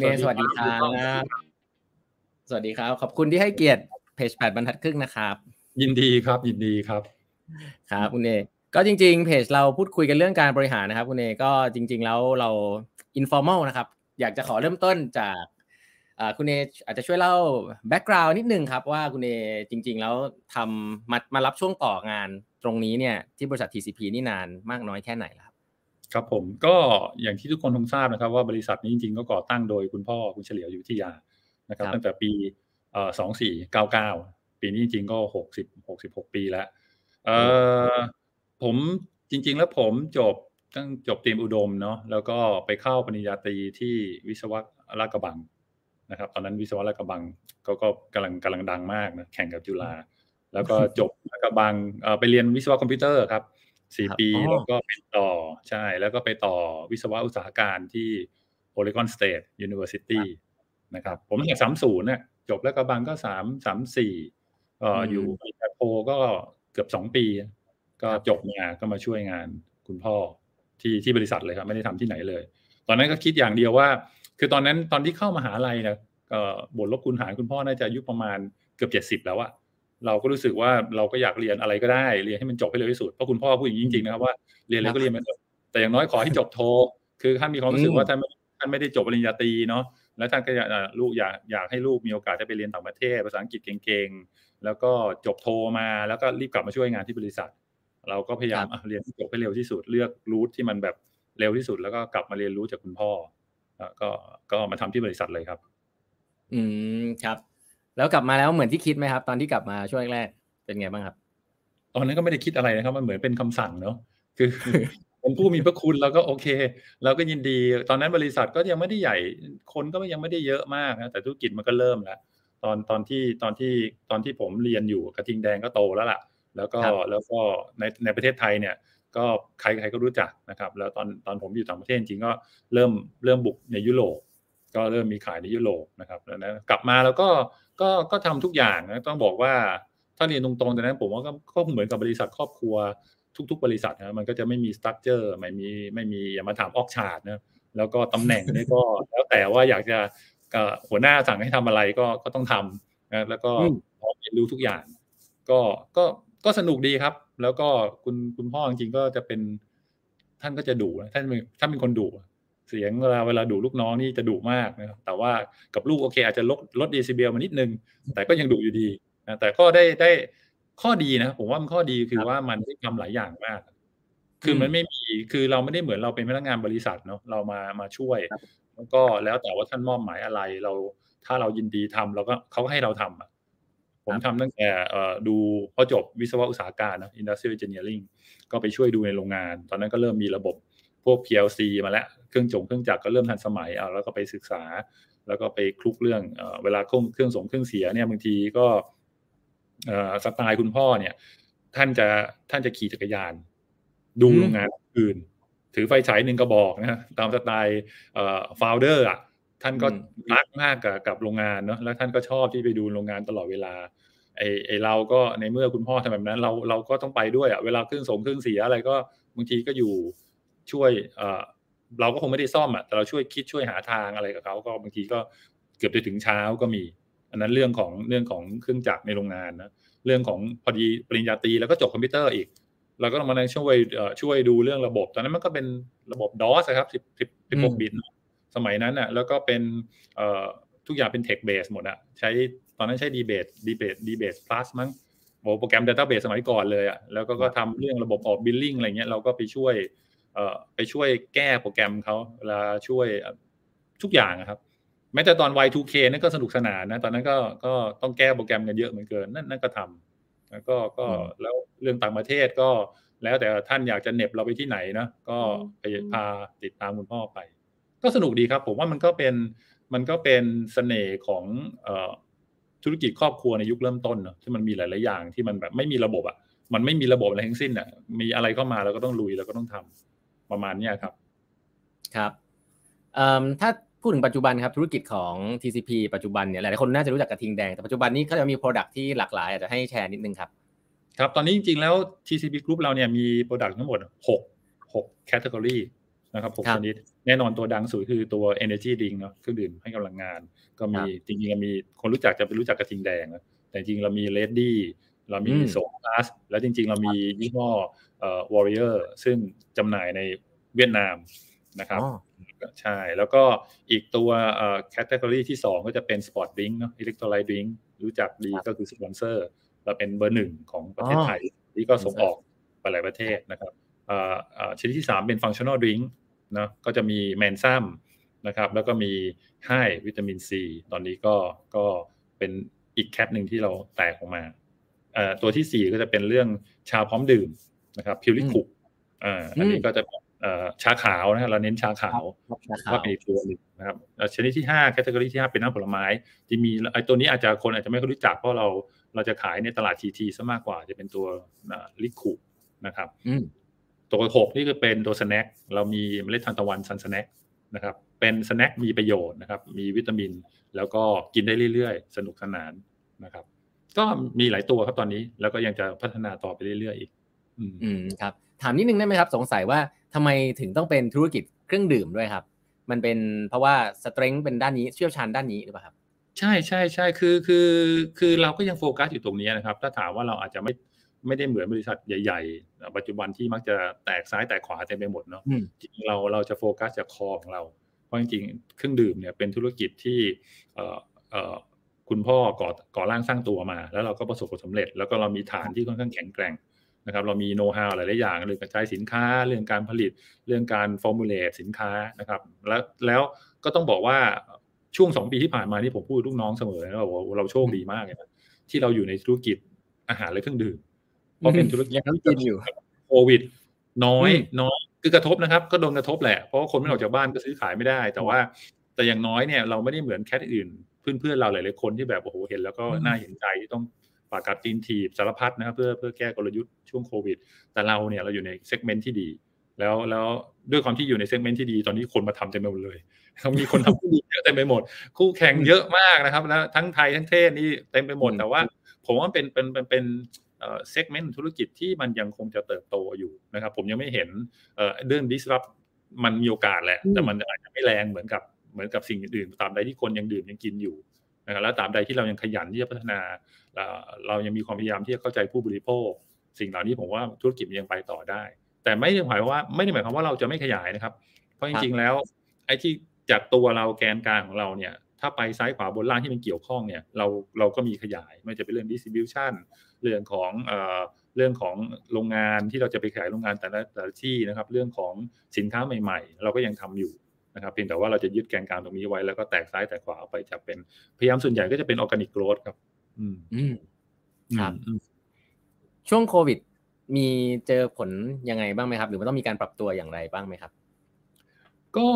คุณเอสวัสดีครับสวัสดีครับ ขอบคุณที่ให้เกียรติเพจแปดบรรทัดครึ่งนะครับ ยินดีครับ ยินดีครับ ครับคุณเอก็จริง ๆ เพจเราพูดคุยกันเรื่องการบริหารนะครับ คุณเอก็จริง ๆ แล้วเรา informal นะครับ อยากจะขอเริ่มต้นจากคุณเออาจจะช่วยเล่า background นิดนึงครับ ว่าคุณเอจริง ๆ แล้วทำมามารับช่วงต่องานตรงนี้เนี่ยที่บริษัท TCP นี่นานมากน้อยแค่ไหนครับ ครับผมก็อย่างที่ทุกคนคงทราบนะครับ ว่าบริษัทนี้จริงๆก็ก่อตั้งโดยคุณพ่อคุณเฉลียวอยู่ที่ยานะครับ ตั้งแต่ปีสองสี่เก้าเก้าปีนี้จริงๆก็หกสิบหกสิบหกปีแล้วเออผมจริง ๆ แล้วผมจบตั้งจบเตรียมอุดมเนาะแล้วก็ไปเข้าปริญญาตรีที่วิศวะราชกระบังนะครับ ตอนนั้นวิศวะราชกระบังก็ก็กำลังกำลังดังมากนะแข่งกับจุฬาแล้วก็จบราชกระบังไปเรียนวิศวะคอมพิวเตอร์ครับ สี่ปีแล้วก็ไปต่อใช่ แล้วก็ไปต่อวิศวะอุตสาหการที่ Oregon State University นะครับ ผมตั้งแต่สามศูนย์เนี่ยจบแล้วกระบังก็สามสามสี่อยู่ปริญญาโทก็เกือบสองปี ก็จบมาก็มาช่วยงานคุณพ่อที่ที่บริษัทเลยครับ ไม่ได้ทำที่ไหนเลย ตอนนั้นก็คิดอย่างเดียวว่า คือตอนนั้นตอนที่เข้ามหาลัยนะบทลบคุณหารคุณพ่อน่าจะอายุประมาณเกือบเจ็ดสิบแล้วอะ เราก็รู้สึกว่าเราก็อยากเรียนอะไรก็ได้เรียนให้มันจบให้เร็วที่สุดเพราะคุณพ่อพูดอย่างนี้จริงๆนะครับว่าเรียนอะไรก็เรียนไปเถอะแต่อย่างน้อยขอให้จบโท คือท่านมีความรู้สึกว่าท่านท่านไม่ได้จบปริญญาตรีเนาะแล้วท่านก็อยากลูกอยากอยากให้ลูกมีโอกาสได้ไปเรียนต่างประเทศภาษาอังกฤษเก่งๆแล้วก็จบโทมาแล้วก็รีบกลับมาช่วยงานที่บริษัท เราก็พยายามเรียนจบให้เร็วที่สุดเลือกรูทที่มันแบบเร็วที่สุด แล้วก็กลับมาเรียนรู้จากคุณพ่อก็ก็มาทำที่บริษัทเลยครับ อืมครับ แล้วกลับมาแล้วเหมือนที่คิดไหมครับ ตอนที่กลับมาช่วงแรกเป็นไงบ้างครับ ตอนนั้นก็ไม่ได้คิดอะไรนะครับ มันเหมือนเป็นคำสั่งเนาะคือเป็นผู้มีพระคุณเราก็โอเคเราก็ยินดี ตอนนั้นบริษัทก็ยังไม่ได้ใหญ่คนก็ยังไม่ได้เยอะมากนะแต่ธุรกิจมันก็เริ่มแล้วตอนตอนที่ตอนที่ตอนที่ผมเรียนอยู่กระทิงแดงก็โตแล้วล่ะ แล้วก็แล้วก็ในในประเทศไทยเนี่ย ก็ใครใครก็รู้จักนะครับ แล้วตอนตอนผมอยู่ต่างประเทศจริงก็เริ่มเริ่มบุกในยุโรปก็เริ่มมีขายในยุโรปนะครับแล้วนะกลับมาแล้วก็ ก็ก็ทำทุกอย่างนะต้องบอกว่าถ้าเรียนตรงๆตอนนั้นผมว่าก็เหมือนกับบริษัทครอบครัวทุก ๆ บริษัทนะมันก็จะไม่มี structure ไม่มีไม่มีอย่ามาถาม org chart นะแล้วก็ตำแหน่งนี่ก็แล้วแต่ว่าอยากจะหัวหน้าสั่งให้ทำอะไรก็ก็ต้องทำนะแล้วก็พร้อมเรียนรู้ทุกอย่าง ก็ก็ก็สนุกดีครับ แล้วก็คุณคุณพ่อจริงๆก็จะเป็นท่านก็จะดุท่านเป็นท่านเป็นคนดุ เสียงเวลาเวลาดุลูกน้องนี่จะดุมากนะครับแต่ว่ากับลูกโอเค อาจจะลดลดเดซิเบลมานิดนึง แต่ก็ยังดุอยู่ดีนะแต่ก็ได้ได้ข้อดีนะผมว่ามันข้อดีคือว่ามันได้ทำหลายอย่างมาก คือมันไม่มีคือเราไม่ได้เหมือนเราเป็นพนักงานบริษัทเนาะเรามามาช่วย แล้วก็แล้วแต่ว่าท่านมอบหมายอะไรเรา ถ้าเรายินดีทำเราก็เขาก็ให้เราทำอะผมทำตั้งแต่ดูพอจบวิศวะอุตสาหการนะ industrial engineering ก็ไปช่วยดูในโรงงาน ตอนนั้นก็เริ่มมีระบบพวก PLC มาแล้ว เครื่องจงเครื่องจักรก็เริ่มทันสมัยเอาแล้วก็ไปศึกษา แล้วก็ไปคลุกเรื่องเวลาเครื่องเครื่องส่งเครื่องเสียเนี่ยบางทีก็สไตล์คุณพ่อเนี่ย ท่านจะท่านจะขี่จักรยาน ดูโรงงานอื่น ถือไฟฉายหนึ่งกระบอกนะตามสไตล์founder อะท่านก็รักมากกับกับโรงงานเนาะแล้วท่านก็ชอบที่ไปดูโรงงานตลอดเวลาไอไอเราก็ในเมื่อคุณพ่อทำแบบนั้น เราเราก็ต้องไปด้วยอะเวลาเครื่องส่งเครื่องเสียอะไรก็บางทีก็อยู่ช่วย เออเราก็คงไม่ได้ซ่อมอะแต่เราช่วยคิดช่วยหาทางอะไรกับเขาก็บางทีก็เกือบจะถึงเช้าก็มี อันนั้นเรื่องของเรื่องของเครื่องจักรในโรงงานนะเรื่องของพอดีปริญญาตรีแล้วก็จบคอมพิวเตอร์อีกเราก็ต้องมาช่วยช่วยดูเรื่องระบบ ตอนนั้นมันก็เป็นระบบ DOS ครับสิบสิบสิบหกบิตสมัยนั้นอะแล้วก็เป็นทุกอย่างเป็นเทคเบสหมดอะใช้ตอนนั้นใช้ดีเบตดีเบตดีเบตพลัสมั้งโปรแกรม Database สมัยก่อนเลยอะแล้วก็ก็ทำเรื่องระบบออกบิลลิ่งอะไรเงี้ยเราก็ไปช่วย ไปช่วยแก้โปรแกรมเขาเวลาช่วยทุกอย่างครับ แม้แต่ตอน Y2K นั่นก็สนุกสนานนะ ตอนนั้นก็ก็ต้องแก้โปรแกรมกันเยอะเหมือนเกินนั่นนั่นก็ทำแล้วก็ก็แล้วเรื่องต่างประเทศก็แล้วแต่ท่านอยากจะเน็บเราไปที่ไหนนะก็ไปพาติดตามคุณพ่อไป ก็สนุกดีครับ ผมว่ามันก็เป็นมันก็เป็นเสน่ห์ของธุรกิจครอบครัวในยุคเริ่มต้นเนาะที่มันมีหลาย ๆ อย่างที่มันแบบไม่มีระบบอะมันไม่มีระบบอะไรทั้งสิ้นอะมีอะไรเข้ามาเราก็ต้องลุยเราก็ต้องทำ ประมาณนี้ครับ ครับถ้าพูดถึงปัจจุบันครับธุรกิจของ TCP ปัจจุบันเนี่ยหลายคนน่าจะรู้จักกระทิงแดง แต่ปัจจุบันนี้เขาจะมี Product ที่หลากหลายอาจจะให้แชร์นิดนึงครับครับตอนนี้จริงๆแล้ว TCP Group เราเนี่ยมี Product ทั้งหมด 6 6 Category นะครับหกครับชนิดแน่นอนตัวดังสุดคือตัว energy drink เนาะเครื่องดื่มให้กำลังงาน ก็มีครับจริงๆเรามีคนรู้จักจะไปรู้จักกระทิงแดงนะแต่จริงๆเรามี Lady เรามีอืมโซลัสแล้วจริง ๆ เรามียี่ห้อเอ่อ Warrior ซึ่งจำหน่ายในเวียดนามนะครับอ๋อใช่ แล้วก็อีกตัวเอ่อ category ที่สองก็จะเป็น sport drink เนาะ electrolyte drink รู้จักดีครับก็คือสปอนเซอร์เราเป็นเบอร์หนึ่งของประเทศอ๋อไทย ที่ก็ส่งออกไปหลายประเทศนะครับเอ่อเอ่อชนิดที่สามเป็น functional drink นะก็จะมี Mansome นะครับแล้วก็มีไฮวิตามินซีตอนนี้ก็ก็เป็นอีก cat หนึ่งที่เราแตกออกมาเอ่อ ตัวที่สี่ก็จะเป็นเรื่องชาพร้อมดื่มนะครับเพียวริคุอ่าอันนี้ก็จะเป็นเอ่อชาขาวนะเราเน้นชาขาวนะครับก็เป็นอีกตัวหนึ่งนะครับเอ่อชนิดที่5 category ที่5เป็นน้ำผลไม้ที่มีไอ้ตัวนี้อาจจะคนอาจจะไม่ค่อยรู้จักเพราะเราเราจะขายในตลาด TT ซะมากกว่าจะเป็นตัวริคุนะครับอืมตัวหกนี่คือเป็นตัว snack เรามีเมล็ดทานตะวัน Sunsnack นะครับเป็น snack มีประโยชน์นะครับ มีวิตามิน แล้วก็กินได้เรื่อยๆ สนุกสนานนะครับ ก็มีหลายตัวครับตอนนี้ แล้วก็ยังจะพัฒนาต่อไปเรื่อยๆอีก อืมอืมครับ ถามนิดนึงได้ไหมครับ สงสัยว่าทำไมถึงต้องเป็นธุรกิจเครื่องดื่มด้วยครับ มันเป็นเพราะว่าสเตร n g เป็นด้านนี้เชี่ยวชาญด้านนี้หรือเปล่าครับ ใช่ใช่ใช่คือคือคือเราก็ยังโฟกัสอยู่ตรงนี้นะครับ ถ้าถามว่าเราอาจจะไม่ไม่ได้เหมือนบริษัทใหญ่ ๆ ปัจจุบันที่มักจะแตกซ้ายแตกขวาเต็มไปหมดเนาะอืมจริงๆเราเราจะโฟกัสจากคอของเรา เพราะจริงๆเครื่องดื่มเนี่ยเป็นธุรกิจที่เอ่อเอ่อ คุณพ่อก่อก่อร่างสร้างตัวมา แล้วเราก็ประสบความสำเร็จ แล้วก็เรามีฐานที่ค่อนข้างแข็งแกร่งนะครับ เรามีโน้ตฮาวหลายๆอย่างเรื่องกระจายสินค้า เรื่องการผลิต เรื่องการฟอร์มูลเลตสินค้านะครับ แล้วแล้วก็ต้องบอกว่าช่วงสองปีที่ผ่านมานี่ผมพูดกับลูกน้องเสมอนะว่าเราโชคดีมากเลยนะที่เราอยู่ในธุรกิจอาหารและเครื่องดื่มเพราะเป็นธุรกิจยังต้องกินอยู่โควิด น้อยอืมน้อยคือกระทบนะครับ ก็โดนกระทบแหละเพราะว่าคนไม่ออกจากบ้านก็ซื้อขายไม่ได้ แต่ว่า แต่อย่างน้อยเนี่ยเราไม่ได้เหมือน cat อื่นเพื่อนๆเราหลายๆคนที่แบบโอ้โหเห็นแล้วก็อืมน่าเห็นใจที่ต้องปากกัดตีนถีบสารพัดนะครับเพื่อเพื่อแก้กลยุทธ์ช่วงโควิด แต่เราเนี่ยเราอยู่ใน segment ที่ดี แล้วแล้วด้วยความที่อยู่ใน segment ที่ดีตอนนี้คนมาทำเต็มไปหมดเลยเรามีคนทำที่ดีเยอะเต็มไปหมด คู่แข่งเยอะมากนะครับแล้วทั้งไทยทั้งเทศนี่เต็มไปหมดอืมแต่ว่า ผมว่าเป็นเป็นเป็นเป็นเอ่อ segment ธุรกิจที่มันยังคงจะเติบโตอยู่นะครับ ผมยังไม่เห็นเอ่อเรื่อง disrupt มันมีโอกาสแหละอืมแต่มันอาจจะไม่แรงเหมือนกับ เหมือนกับสิ่งอื่นตามใดที่คนยังดื่มยังกินอยู่นะครับแล้วตามใดที่เรายังขยันที่จะพัฒนาเอ่อเรายังมีความพยายามที่จะเข้าใจผู้บริโภค สิ่งเหล่านี้ผมว่าธุรกิจยังไปต่อได้ แต่ไม่ได้หมายว่าไม่ได้หมายความว่าเราจะไม่ขยายนะครับ เพราะจริงๆแล้วไอ้ที่จากตัวเราแกนกลางของเราเนี่ยถ้าไปซ้ายขวาบนล่างที่มันเกี่ยวข้องเนี่ยเราเราก็มีขยายไม่ว่าจะเป็นเรื่อง distribution เรื่องของเอ่อเรื่องของโรงงานที่เราจะไปขายโรงงานแต่ละแต่ละที่นะครับ เรื่องของสินค้าใหม่ ๆ เราก็ยังทำอยู่ นะครับเพียงแต่ว่าเราจะยึดแกนกลางตรงนี้ไว้แล้วก็แตกซ้ายแตกขวาออกไปจากเป็นพยายามส่วนใหญ่ก็จะเป็น organic growth ครับ อืมอืมครับอืมช่วงโควิด มีเจอผลยังไงบ้างไหมครับ หรือว่าต้องมีการปรับตัวอย่างไรบ้างไหมครับ ก็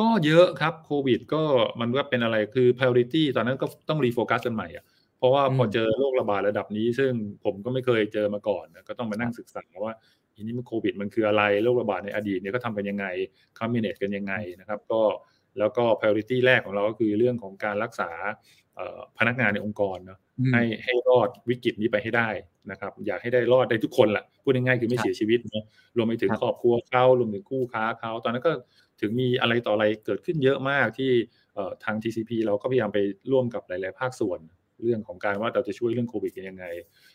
ก็เยอะครับโควิด ก็มันก็เป็นอะไรคือ priority ตอนนั้นก็ต้องรีโฟกัสกันใหม่อะเพราะว่าพออืมเจอโรคระบาดระดับนี้ ซึ่งผมก็ไม่เคยเจอมาก่อนนะก็ต้องมานั่งศึกษาว่า อันนี้มันโควิด มันคืออะไรโรคระบาดในอดีตเนี่ยก็ทำกันยังไงคอมมิเนตกันยังไงนะครับ ก็แล้วก็ priority แรกของเราก็คือเรื่องของการรักษาเอ่อพนักงานในองค์กรเนาะให้ให้รอดวิกฤตนี้ไปให้ได้นะครับ อยากให้ได้รอดได้ทุกคนแหละพูดง่ายๆคือไม่ครับเสียชีวิตเนอะรวมไปถึงครับครอบครัวเขารวมถึงคู่ค้าเขาตอนนั้นก็ถึงมีอะไรต่ออะไรเกิดขึ้นเยอะมากที่เอ่อทาง TCP เราก็พยายามไปร่วมกับหลาย ๆ ภาคส่วน เรื่องของการว่าเราจะช่วยเรื่องโควิดกันยังไงเอ่อ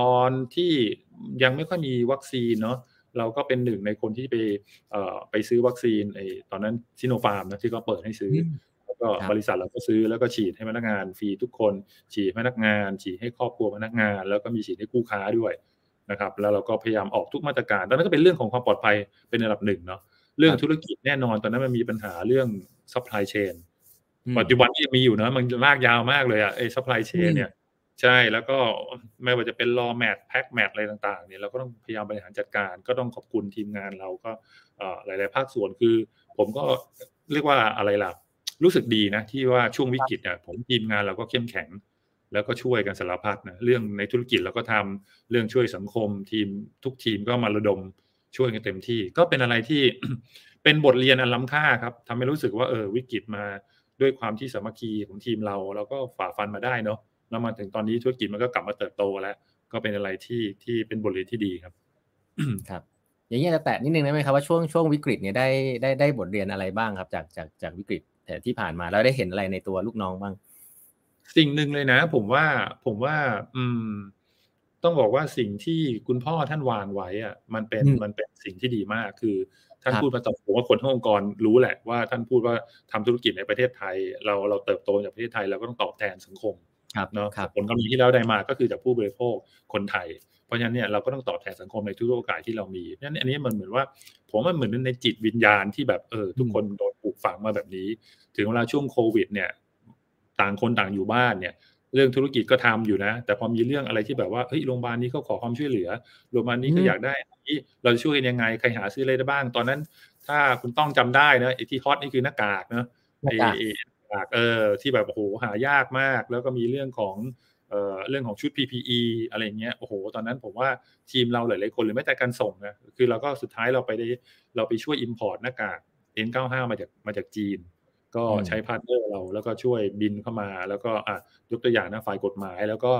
ตอนที่ยังไม่ค่อยมีวัคซีนเนาะเราก็เป็นหนึ่งในคนที่ไปเอ่อไปซื้อวัคซีนไอ้ตอนนั้นซิโนฟาร์มนะที่เขาเปิดให้ซื้ออมแล้วก็ครับบริษัทเราก็ซื้อแล้วก็ฉีดให้พนักงานฟรีทุกคน ฉีดให้พนักงาน ฉีดให้ครอบครัวพนักงาน แล้วก็มีฉีดให้คู่ค้าด้วยนะครับ แล้วเราก็พยายามออกทุกมาตรการตอนนั้นก็เป็นเรื่องของความปลอดภัยเป็นระดับหนึ่งเนาะเรื่องธุรกิจแน่นอนตอนนั้นมันมีปัญหาเรื่อง supply chain อืมปัจจุบันก็ยังมีอยู่นะมันลากยาวมากเลยอะไอ้ supply chain อืมเนี่ย ใช่แล้วก็ไม่ว่าจะเป็น raw mat pack mat อะไรต่างๆเนี่ยเราก็ต้องพยายามบริหารจัดการ ก็ต้องขอบคุณทีมงานเราก็หลาย ๆ ภาคส่วนคือ ผมก็เรียกว่าอะไรล่ะรู้สึกดีนะที่ว่าช่วงวิกฤตเนี่ยผมทีมงานเราก็เข้มแข็ง แล้วก็ช่วยกันสารพัดนะเรื่องในธุรกิจเราก็ทำเรื่องช่วยสังคมทีมทุกทีมก็มาระดมช่วยกันเต็มที่ ก็เป็นอะไรที่เป็นบทเรียนอันล้ำค่าครับทำให้รู้สึกว่าเออวิกฤตมาด้วยความที่สามัคคีของทีมเราเราก็ฝ่าฟันมาได้เนาะ แล้วมาถึงตอนนี้ธุรกิจมันก็กลับมาเติบโตแล้ว ก็เป็นอะไรที่ที่เป็นบทเรียนที่ดีครับ ครับ อย่างนี้จะแตะนิดนึงได้ไหมครับว่าช่วงช่วงวิกฤตเนี่ยได้ได้ได้บทเรียนอะไรบ้างครับ จากจากจากวิกฤตแต่ที่ผ่านมาแล้วได้เห็นอะไรในตัวลูกน้องบ้าง สิ่งหนึ่งเลยนะ ผมว่าผมว่า อืม ต้องบอกว่าสิ่งที่คุณพ่อท่านวางไว้อะมันเป็นมันเป็นสิ่งที่ดีมากคือท่านพูดมาตอบผมว่าคนทั้งองค์กรรู้แหละว่าท่านพูดว่าทำธุรกิจในประเทศไทย เราเราเติบโตจากประเทศไทยเราก็ต้องตอบแทนสังคม เนาะผลกำไรที่เราได้มาก็คือจากผู้บริโภคคนไทย เพราะฉะนั้นเนี่ยเราก็ต้องตอบแทนสังคมในทุกโอกาสที่เรามีนั่นอันนี้มันเหมือนว่า ผมมันเหมือนในจิตวิญญาณที่แบบเออทุกคนโดนปลูกฝังมาแบบนี้ ถึงเวลาช่วงโควิด เนี่ย ต่างคนต่างอยู่บ้านเนี่ยเรื่องธุรกิจก็ทำอยู่นะ แต่พอมีเรื่องอะไรที่แบบว่าเฮ้ยโรงพยาบาลนี้เขาขอความช่วยเหลือโรงพยาบาลนี้ก็อยากได้ที่เราจะช่วยกันยังไงใครหาซื้ออะไรได้บ้าง ตอนนั้น ถ้าคุณต้องจำได้นะไอ้ที่ฮอตนี่คือหน้ากากเนาะไอ้หน้ากากเออที่แบบโอ้โหหายากมาก แล้วก็มีเรื่องของเอ่อเรื่องของชุด PPE อะไรเงี้ยโอ้โหตอนนั้นผมว่าทีมเราหลายๆคนหรือแม้แต่การส่งนะคือเราก็สุดท้ายเราไปได้เราไปช่วย import หน้ากาก N95 มาจากมาจากจีน ก็ใช้ partner เราแล้วก็ช่วยบินเข้ามา แล้วก็อะยกตัวอย่างนะฝ่ายกฎหมาย แล้วก็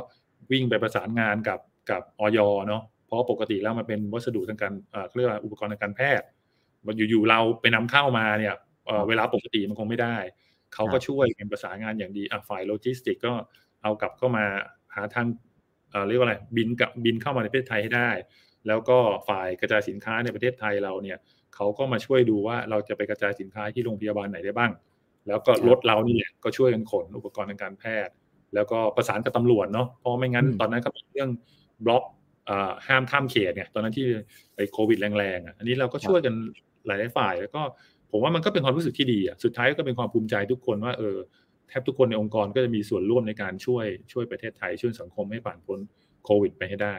วิ่งไปประสานงานกับกับอย.เนาะเพราะปกติแล้วมันเป็นวัสดุทางการอ่าเรียกว่าอุปกรณ์ทางการแพทย์มันอยู่ๆเราไปนำเข้ามาเนี่ยเวลาปกติมันคงไม่ได้ เขาก็ช่วยเป็นประสานงานอย่างดีอะฝ่ายโลจิสติกก็เอากลับเข้ามาหาทางเรียกว่าอะไรบินกับบินเข้ามาในประเทศไทยให้ได้ แล้วก็ฝ่ายกระจายสินค้าในประเทศไทยเราเนี่ยเขาก็มาช่วยดูว่าเราจะไปกระจายสินค้าที่โรงพยาบาลไหนได้บ้าง แล้วก็รถเรานี่แหละก็ช่วยกันขนอุปกรณ์ทางการแพทย์ แล้วก็ประสานกับตำรวจเนาะเพราะไม่งั้นตอนนั้นก็มีเรื่องบล็อกห้ามข้ามเขตเนี่ยตอนนั้นที่ไอ้โควิดแรงๆอะอันนี้เราก็ช่วยกันหลายฝ่ายแล้วก็ ผมว่ามันก็เป็นความรู้สึกที่ดีอะสุดท้ายก็เป็นความภูมิใจทุกคนว่าเออแทบทุกคนในองค์กรก็จะมีส่วนร่วมในการช่วยช่วยประเทศไทย ช่วยสังคมให้ผ่านพ้นโควิด ไปให้ได้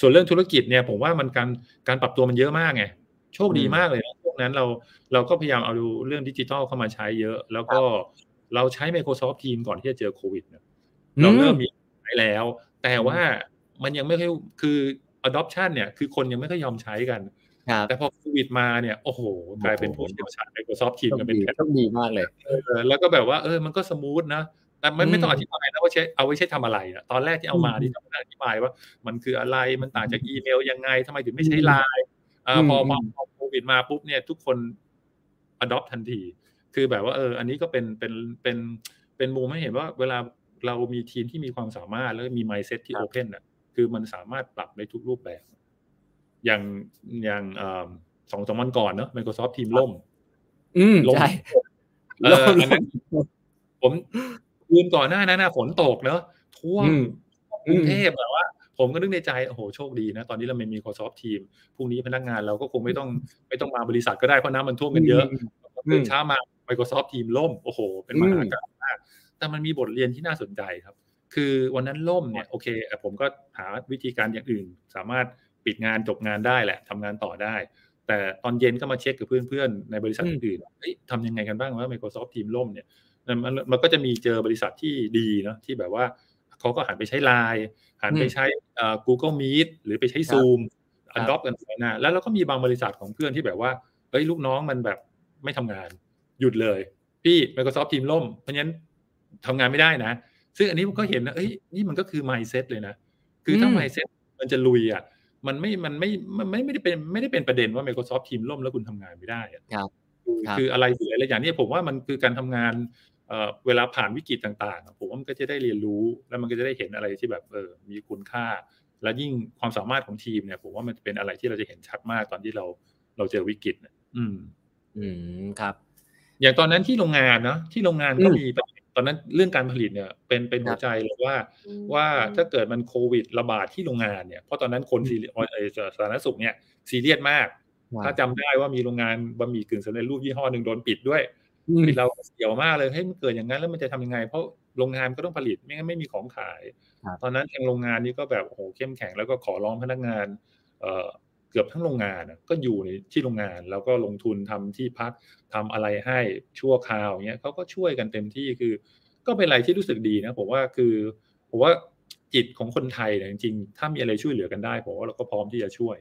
ส่วนเรื่องธุรกิจเนี่ยผมว่ามันการการปรับตัวมันเยอะมากไงโชคดีมากเลยนะพวกนั้นเราเราก็พยายามเอาดูเรื่องดิจิทัลเข้ามาใช้เยอะ แล้วก็เราใช้ Microsoft Teams ก่อนที่จะเจอโควิดเราเริ่มมีใช้แล้ว แต่ว่ามันยังไม่ค่อยคือ adoption เนี่ยคือคนยังไม่ค่อยยอมใช้กัน แต่พอโควิดมาเนี่ยโอ้โหกลายเป็นผู้เชี่ยวชาญ Microsoft Teams กันเป็นแต้องดีมากเลยแล้วก็แบบว่าเออมันก็สมูทนะแต่ไม่ไม่ต้องอธิบายนะว่าใช้เอาไว้ใช้ทำอะไรอะตอนแรกที่เอามาที่ต้องอธิบายว่า มันคืออะไรมันต่างจากอีเมลยังไงทำไมถึงไม่ใช้ไลน์พอพอโควิดมาปุ๊บเนี่ยทุกคน adopt ทันที คือแบบว่าเออ อันนี้ก็เป็นเป็นเป็นเป็นมุมให้เห็นว่าเวลาเรามีทีมที่มีความสามารถแล้วมี mindset ที่ open อะ คือมันสามารถปรับในทุกรูปแบบ อย่างอย่างสองสามวันก่อนเนาะ Microsoft ทีมล่ม อืมใช่เอออันนั้นผมคืนก่อนหน้านั้นฝนตกเนาะท่วมกรุงเทพแบบว่า ผมก็นึกในใจ โอ้โห โชคดีนะ ตอนนี้เราไม่มี Microsoft Team พรุ่งนี้พนักงานเราก็คงไม่ต้องไม่ต้องมาบริษัทก็ได้ เพราะน้ำมันท่วมกันเยอะตื่นเช้ามา Microsoft Team ล่ม โอ้โห เป็นมหากาพมาก แต่มันมีบทเรียนที่น่าสนใจครับ คือวันนั้นล่มเนี่ย โอเค ผมก็หาวิธีการอย่างอื่น สามารถ ปิดงานจบงานได้แหละทำงานต่อได้ แต่ตอนเย็นก็มาเช็คกับเพื่อนๆ ในบริษัทอื่นๆทำยังไงกันบ้างว่า Microsoft Team ล่มเนี่ยมันมันก็จะมีเจอบริษัทที่ดีเนาะที่แบบว่าเขาก็หันไปใช้ไลน์หันไปใช้ Google Meet หรือไปใช้ Zoom อันดอปกันไปนะแล้วเราก็มีบางบริษัทของเพื่อนที่แบบว่าเอ้ยลูกน้องมันแบบไม่ทำงาน หยุดเลย พี่ Microsoft Team ล่ม เพราะงั้นทำงานไม่ได้นะ ซึ่งอันนี้ผมก็เห็นนะเอ้ยนี่มันก็คือ mindset เลยนะ คือถ้า mindset มันจะลุยอะ มันไม่มันไม่มันไม่ไม่ได้เป็นไม่ได้เป็นประเด็นว่า Microsoft Team ล่มแล้วคุณทำงานไม่ได้อะคืออะไรหรืออะไรอย่างนี้ผมว่ามันคือการทำงานเวลาผ่านวิกฤตต่างๆ ผมว่ามันก็จะได้เรียนรู้แล้วมันก็จะได้เห็นอะไรที่แบบเออมีคุณค่า และยิ่งความสามารถของทีมเนี่ยผมว่ามันเป็นอะไรที่เราจะเห็นชัดมากตอนที่เราเราเจอวิกฤตอืม อืมครับ อย่างตอนนั้นที่โรงงานเนาะที่โรงงานก็มีต อนนั้นเรื่องการผลิตเนี่ยเป็นเป็นหัวใจเลยว่า ว่าถ้าเกิดมันโควิดระบาดที่โรงงานเนี่ยเพราะตอนนั้นคนซีสาธารณสุขเนี่ยซีเรียสมาก ถ้าจำได้ว่ามีโรงงานบะหมี่กึ่งสำเร็จรูปยี่ห้อหนึ่งโดนปิดด้วยเราเสียวมากเลยเฮ้ยมันเกิดอย่างนั้นแล้วมันจะทำยังไง เพราะโรงงานก็ต้องผลิตไม่งั้นไม่มีของขาย ตอนนั้นทางโรงงานนี้ก็แบบโอ้โหเข้มแข็งแล้วก็ขอร้องพนักงาน เเกือบทั้งโรงงานก็อยู่ในที่โรงงาน แล้วก็ลงทุนทำที่พักทำอะไรให้ชั่วคราวอย่างเงี้ยเขาก็ช่วยกันเต็มที่คือ ก็เป็นอะไรที่รู้สึกดีนะผมว่าคือผมว่าจิตของคนไทยเนี่ยจริงๆถ้ามีอะไรช่วยเหลือกันได้ผมว่าเราก็พร้อมที่จะช่วย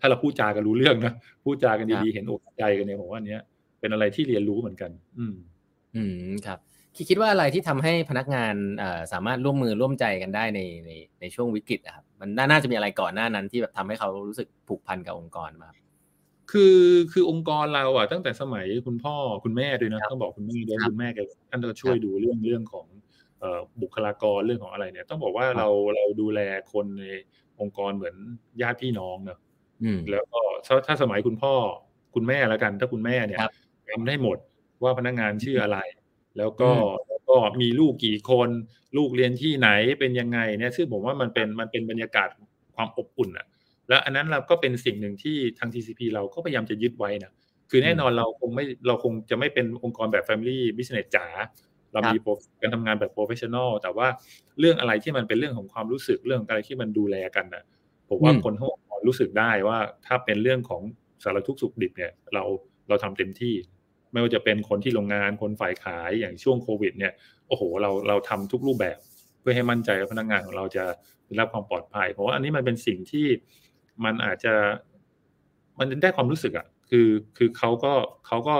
ถ้าเราพูดจากันรู้เรื่องนะพูดจากันดีๆเห็นอกใจกันเนี่ยผมว่าเนี้ยเป็นอะไรที่เรียนรู้เหมือนกัน อืม อืมครับคิดว่าอะไรที่ทำให้พนักงานสามารถร่วมมือร่วมใจกันได้ในในในช่วงวิกฤตครับ มันน่าจะมีอะไรก่อนหน้านั้นที่แบบทำให้เขารู้สึกผูกพันกับองค์กรมาคือคือองค์กรเราอะตั้งแต่สมัยคุณพ่อคุณแม่ด้วยนะต้องบอกคุณแม่ด้วยคุณแม่แกท่านก็ช่วยดูเรื่องเรื่องของบุคลากรเรื่องของอะไรเนี่ย ต้องบอกว่าเราเราดูแลคนในองค์กรเหมือนญาติพี่น้องเนอะแล้วก็ถ้าสมัยคุณพ่อคุณแม่แล้วกัน ถ้าคุณแม่เนี่ยจำได้หมดว่าพนักงานชื่ออะไร แล้วก็แล้ว ก็มีลูกกี่คน ลูกเรียนที่ไหนเป็นยังไงเนี่ยซึ่งผมว่ามันเป็นมันเป็นบรรยากาศความอบอุ่นอะแล้วอันนั้นเราก็เป็นสิ่งหนึ่งที่ทาง TCP เราก็พยายามจะยึดไว้นะคือแน่นอนเราคงไม่เราคงจะไม่เป็นองค์กรแบบ Family Business จ๋าเรามีการทำงานแบบ professional แต่ว่าเรื่องอะไรที่มันเป็นเรื่องของความรู้สึกเรื่องอะไรที่มันดูแลกันนะผมว่าคนทั้งองค์กรรู้สึกได้ว่าถ้าเป็นเรื่องของสารทุกข์สุขดิบเนี่ย เราเราทำเต็มที่ ไม่ว่าจะเป็นคนที่โรงงานคนฝ่ายขายอย่างช่วงโควิด เนี่ยโอ้โหเราเราทำทุกรูปแบบ เพื่อให้มั่นใจว่าพนักงานของเราจะได้รับความปลอดภัย เพราะว่าอันนี้มันเป็นสิ่งที่มันอาจจะมันได้ความรู้สึกอะคือคือเขาก็เขาก็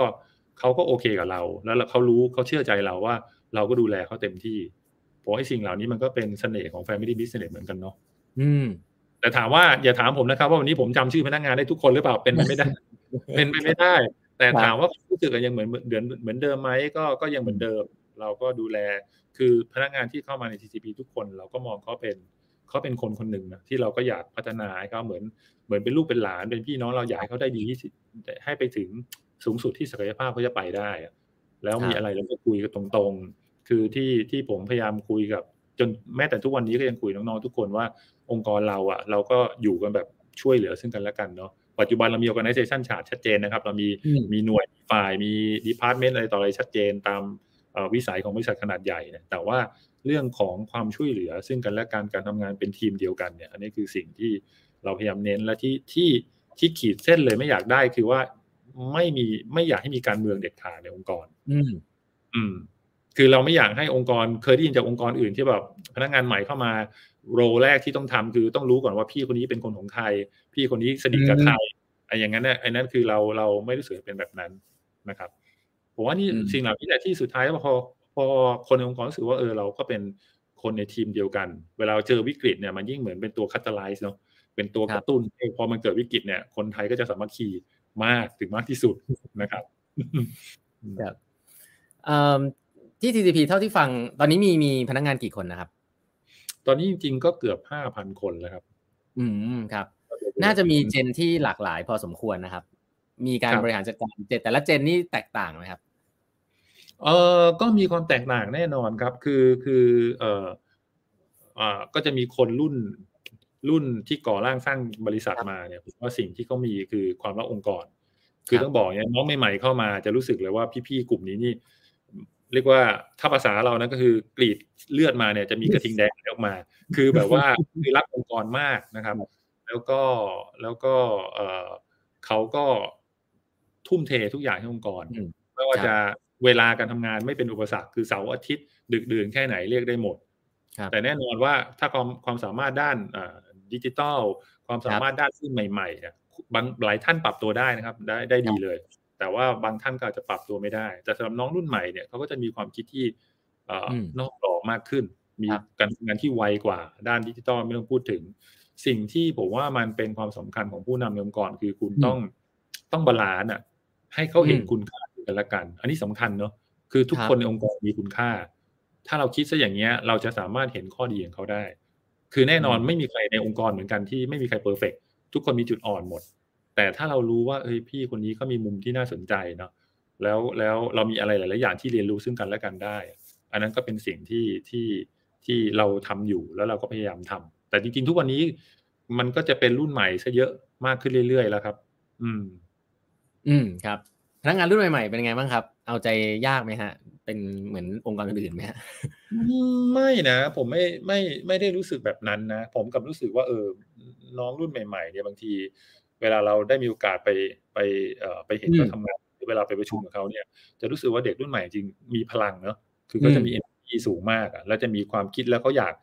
เขาก็โอเคกับเรา แล้วเขารู้เขาเชื่อใจเราว่า เราก็ดูแลเขาเต็มที่ผมไอ้สิ่งเหล่านี้มันก็เป็นเสน่ห์ของ Family Business เหมือนกันเนาะอืม แต่ถามว่าอย่าถามผมนะครับ ว่าวันนี้ผมจำชื่อพนักงานได้ทุกคนหรือเปล่าเป็นไปไม่ได้ เป็นไปไม่ได้ แต่ถามว่ารู้สึกยังเหมือนเหมือนเหมือนเดิมไหมก็ก็ยังเหมือนเดิม เราก็ดูแลคือพนักงานที่เข้ามาใน TCP ทุกคนเราก็มองเขาเป็นเขาเป็นคนคนหนึ่งนะที่เราก็อยากพัฒนาให้เขาเหมือนเหมือนเป็นลูกเป็นหลานเป็นพี่น้องเราอยากให้เขาได้ดีที่ให้ไปถึงสูงสุดที่ศักยภาพเขาจะไปได้ แล้วมีอะไรเราก็คุยกันตรงคือที่ที่ผมพยายามคุยกับ จนแม้แต่ทุกวันนี้ก็ยังคุยน้องๆทุกคนว่าองค์กรเราอะ เราก็อยู่กันแบบช่วยเหลือซึ่งกันและกันเนาะ ปัจจุบันเรามี organization chart ชัดเจนนะครับ เรามีมีหน่วยฝ่ายมี department อะไรต่ออะไรชัดเจนตามวิสัยของบริษัทขนาดใหญ่เนี่ยแต่ว่าเรื่องของความช่วยเหลือ ซึ่งกันและการการทำงานเป็นทีมเดียวกันเนี่ย อันนี้คือสิ่งที่เราพยายามเน้นและที่ที่ที่ขีดเส้นเลยไม่อยากได้คือว่าไม่มีไม่อยากให้มีการเมืองเด็ดขาดในองค์กร อืม อืม คือเราไม่อยากให้องค์กรเคยได้ยินจากองค์กรอื่นที่แบบพนักงานใหม่เข้ามา rule แรกที่ต้องทำคือต้องรู้ก่อนว่าพี่คนนี้เป็นคนของใคร พี่คนนี้สนิทกับใครไอ้อย่างนั้นเนี่ยไอ้นั้นคือเราเราไม่รู้สึกเป็นแบบนั้นนะครับผมว่านี่สิ่งเหล่านี้แหละที่สุดท้ายพอพอคนในองค์กรรู้สึกว่าเออเราก็เป็นคนในทีมเดียวกัน เวลาเจอวิกฤตเนี่ยมันยิ่งเหมือนเป็นตัว catalyst เนาะเป็นตัวกระตุ้นพอมันเกิดวิกฤตเนี่ย คนไทยก็จะสามารถขี่มากถึงมากที่สุดนะครับครับที่ TCP เท่าที่ฟังตอนนี้มีมีพนักงานกี่คนนะครับ ตอนนี้จริง ๆ ก็เกือบห้าพันคนแล้วครับ อืมครับ น่าจะมีเจนที่หลากหลายพอสมควรนะครับ มีการบริหารจัดการเจนแต่ละเจนนี่แตกต่างไหมครับเออก็มีความแตกต่างแน่นอนครับ คือคือเอออ่าก็จะมีคนรุ่นรุ่นที่ก่อร่างสร้างบริษัทมาเนี่ยผมว่าสิ่งที่เขามีคือความรักองค์กร คือต้องบอกเนี่ยน้องใหม่ๆเข้ามาจะรู้สึกเลยว่าพี่ๆกลุ่มนี้นี่ เรียกว่าถ้าภาษาเรานะก็คือกรีดเลือดมาเนี่ยจะมีกระทิงแดงออกมา คือแบบว่าคือรักองค์กรมากนะครับ แล้วก็แล้วก็เออเขาก็ทุ่มเททุกอย่างให้องค์กรไม่ว่าจะเวลาการทำงานไม่เป็นอุปสรรคคือเสาร์อาทิตย์ ดึกดื่นแค่ไหนเรียกได้หมด แต่แน่นอนว่าถ้าความความสามารถด้านดิจิทัลความสามารถด้านซึ่งใหม่ๆเนี่ยบางหลายท่านปรับตัวได้นะครับ ได้ได้ดีเลย แต่ว่าบางท่านก็อาจจะปรับตัวไม่ได้ แต่สำหรับน้องรุ่นใหม่เนี่ยเขาก็จะมีความคิดที่นอกกรอบมากขึ้น มีการทำงานที่ไวกว่า ด้านดิจิตอลไม่ต้องพูดถึง สิ่งที่ผมว่ามันเป็นความสำคัญของผู้นำองค์กรคือคุณต้องต้อง balance อะ ให้เขาเห็นคุณค่ากันละกัน อันนี้สำคัญเนาะคือทุกคนในองค์กรมีคุณค่า ถ้าเราคิดซะอย่างเงี้ย เราจะสามารถเห็นข้อดีของเขาได้ คือแน่นอนไม่มีใครในองค์กรเหมือนกันที่ไม่มีใครเพอร์เฟกทุกคนมีจุดอ่อนหมด แต่ถ้าเรารู้ว่าเอ้ยพี่คนนี้ก็มีมุมที่น่าสนใจเนาะแล้วแล้วเรามีอะไรหลาย ๆ อย่างที่เรียนรู้ซึ่งกันและกันได้ อันนั้นก็เป็นสิ่งที่ที่ที่เราทำอยู่แล้วเราก็พยายามทำแต่จริง ๆ ทุกวันนี้มันก็จะเป็นรุ่นใหม่ซะเยอะมากขึ้นเรื่อย ๆ แล้วครับ อืม อืมครับพนักงานรุ่นใหม่ ๆ เป็นไงบ้างครับ เอาใจยากไหมฮะ เป็นเหมือนองค์กรอื่นไหมฮะไม่นะผมไม่ไม่ไม่ได้รู้สึกแบบนั้นนะผมกับรู้สึกว่าเออน้องรุ่นใหม่ ๆ เนี่ยบางที เวลาเราได้มีโอกาสไปไปเอ่อไปเห็นเขาทำงานเวลาไปประชุมกับเขาเนี่ย จะรู้สึกว่าเด็กรุ่นใหม่จริงมีพลังเนาะคือก็จะมี energy สูงมากอะแล้วจะมีความคิดแล้วเขาอยาก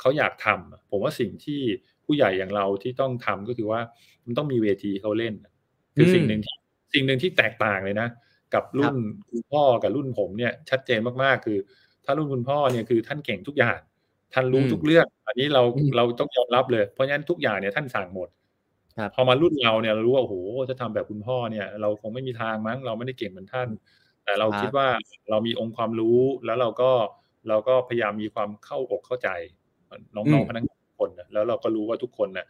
เขาอยากทำผมว่าสิ่งที่ผู้ใหญ่อย่างเราที่ต้องทำก็คือว่ามันต้องมีเวทีเขาเล่นคือสิ่งหนึ่งที่สิ่งหนึ่งที่แตกต่างเลยนะ กับรุ่นคุณพ่อกับรุ่นผมเนี่ยชัดเจนมากๆคือ ถ้ารุ่นคุณพ่อเนี่ยคือท่านเก่งทุกอย่างท่านรู้ทุกเรื่อง อันนี้เราเราต้องยอมรับเลยเพราะฉะนั้นทุกอย่างเนี่ยท่านสั่งหมดครับ พอมารุ่นเราเนี่ยเรารู้ว่าโอ้โหจะทำแบบคุณพ่อเนี่ย เราคงไม่มีทางมั้ง เราไม่ได้เก่งเหมือนท่าน แต่เราครับคิดว่าเรามีองค์ความรู้แล้วเราก็เราก็พยายามมีความเข้าอกเข้าใจ น้อืองมๆพนักงานทุกคนนะแล้วเราก็รู้ว่าทุกคนเนี่ย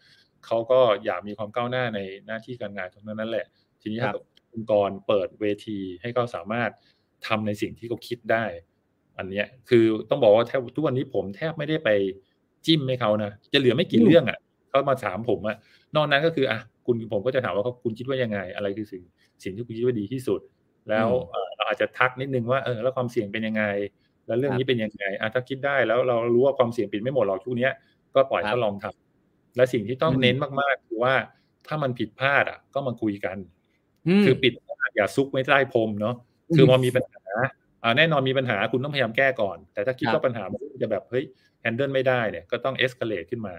เขาก็อยากมีความก้าวหน้าในหน้าที่การงานตรงนั้นนั่นแหละ ทีนี้ครับถ้าองค์กรเปิดเวทีให้เขาสามารถทำในสิ่งที่เขาคิดได้ อันเนี้ยคือต้องบอกว่าแทบทุกวันนี้ผมแทบไม่ได้ไปจิ้มให้เขานะจะเหลือไม่กี่อืมเรื่องอะ เขามาถามผมอะนอกนั้นก็คืออะคุณผมก็จะถามว่าเขาคุณคิดว่ายังไง อะไรคือสิ่งสิ่งที่คุณคิดว่าดีที่สุด แล้วเอ่อเราอาจจะทักนิดนึงว่าเออแล้วความเสี่ยงเป็นยังไง แล้วเรื่องนี้เป็นยังไงอะถ้าคิดได้แล้วเรารู้ว่าความเสี่ยงปิดไม่หมดหรอกช่วงเนี้ยก็ปล่อยครับเขาลองทำและสิ่งที่ต้องอืมเน้นมากๆคือว่าถ้ามันผิดพลาดอะ ก็มาคุยกันมคือปิดอย่าซุกไม่ใต้พรมเนาะอืมคือพอมีปัญหาอ่าแน่นอนมีปัญหาคุณต้องพยายามแก้ก่อน แต่ถ้าคิดครับว่าปัญหามันจะแบบเฮ้ยแฮนเดิลไม่ได้เนี่ยก็ต้องเอ็กซ์เคเลขึ้นมา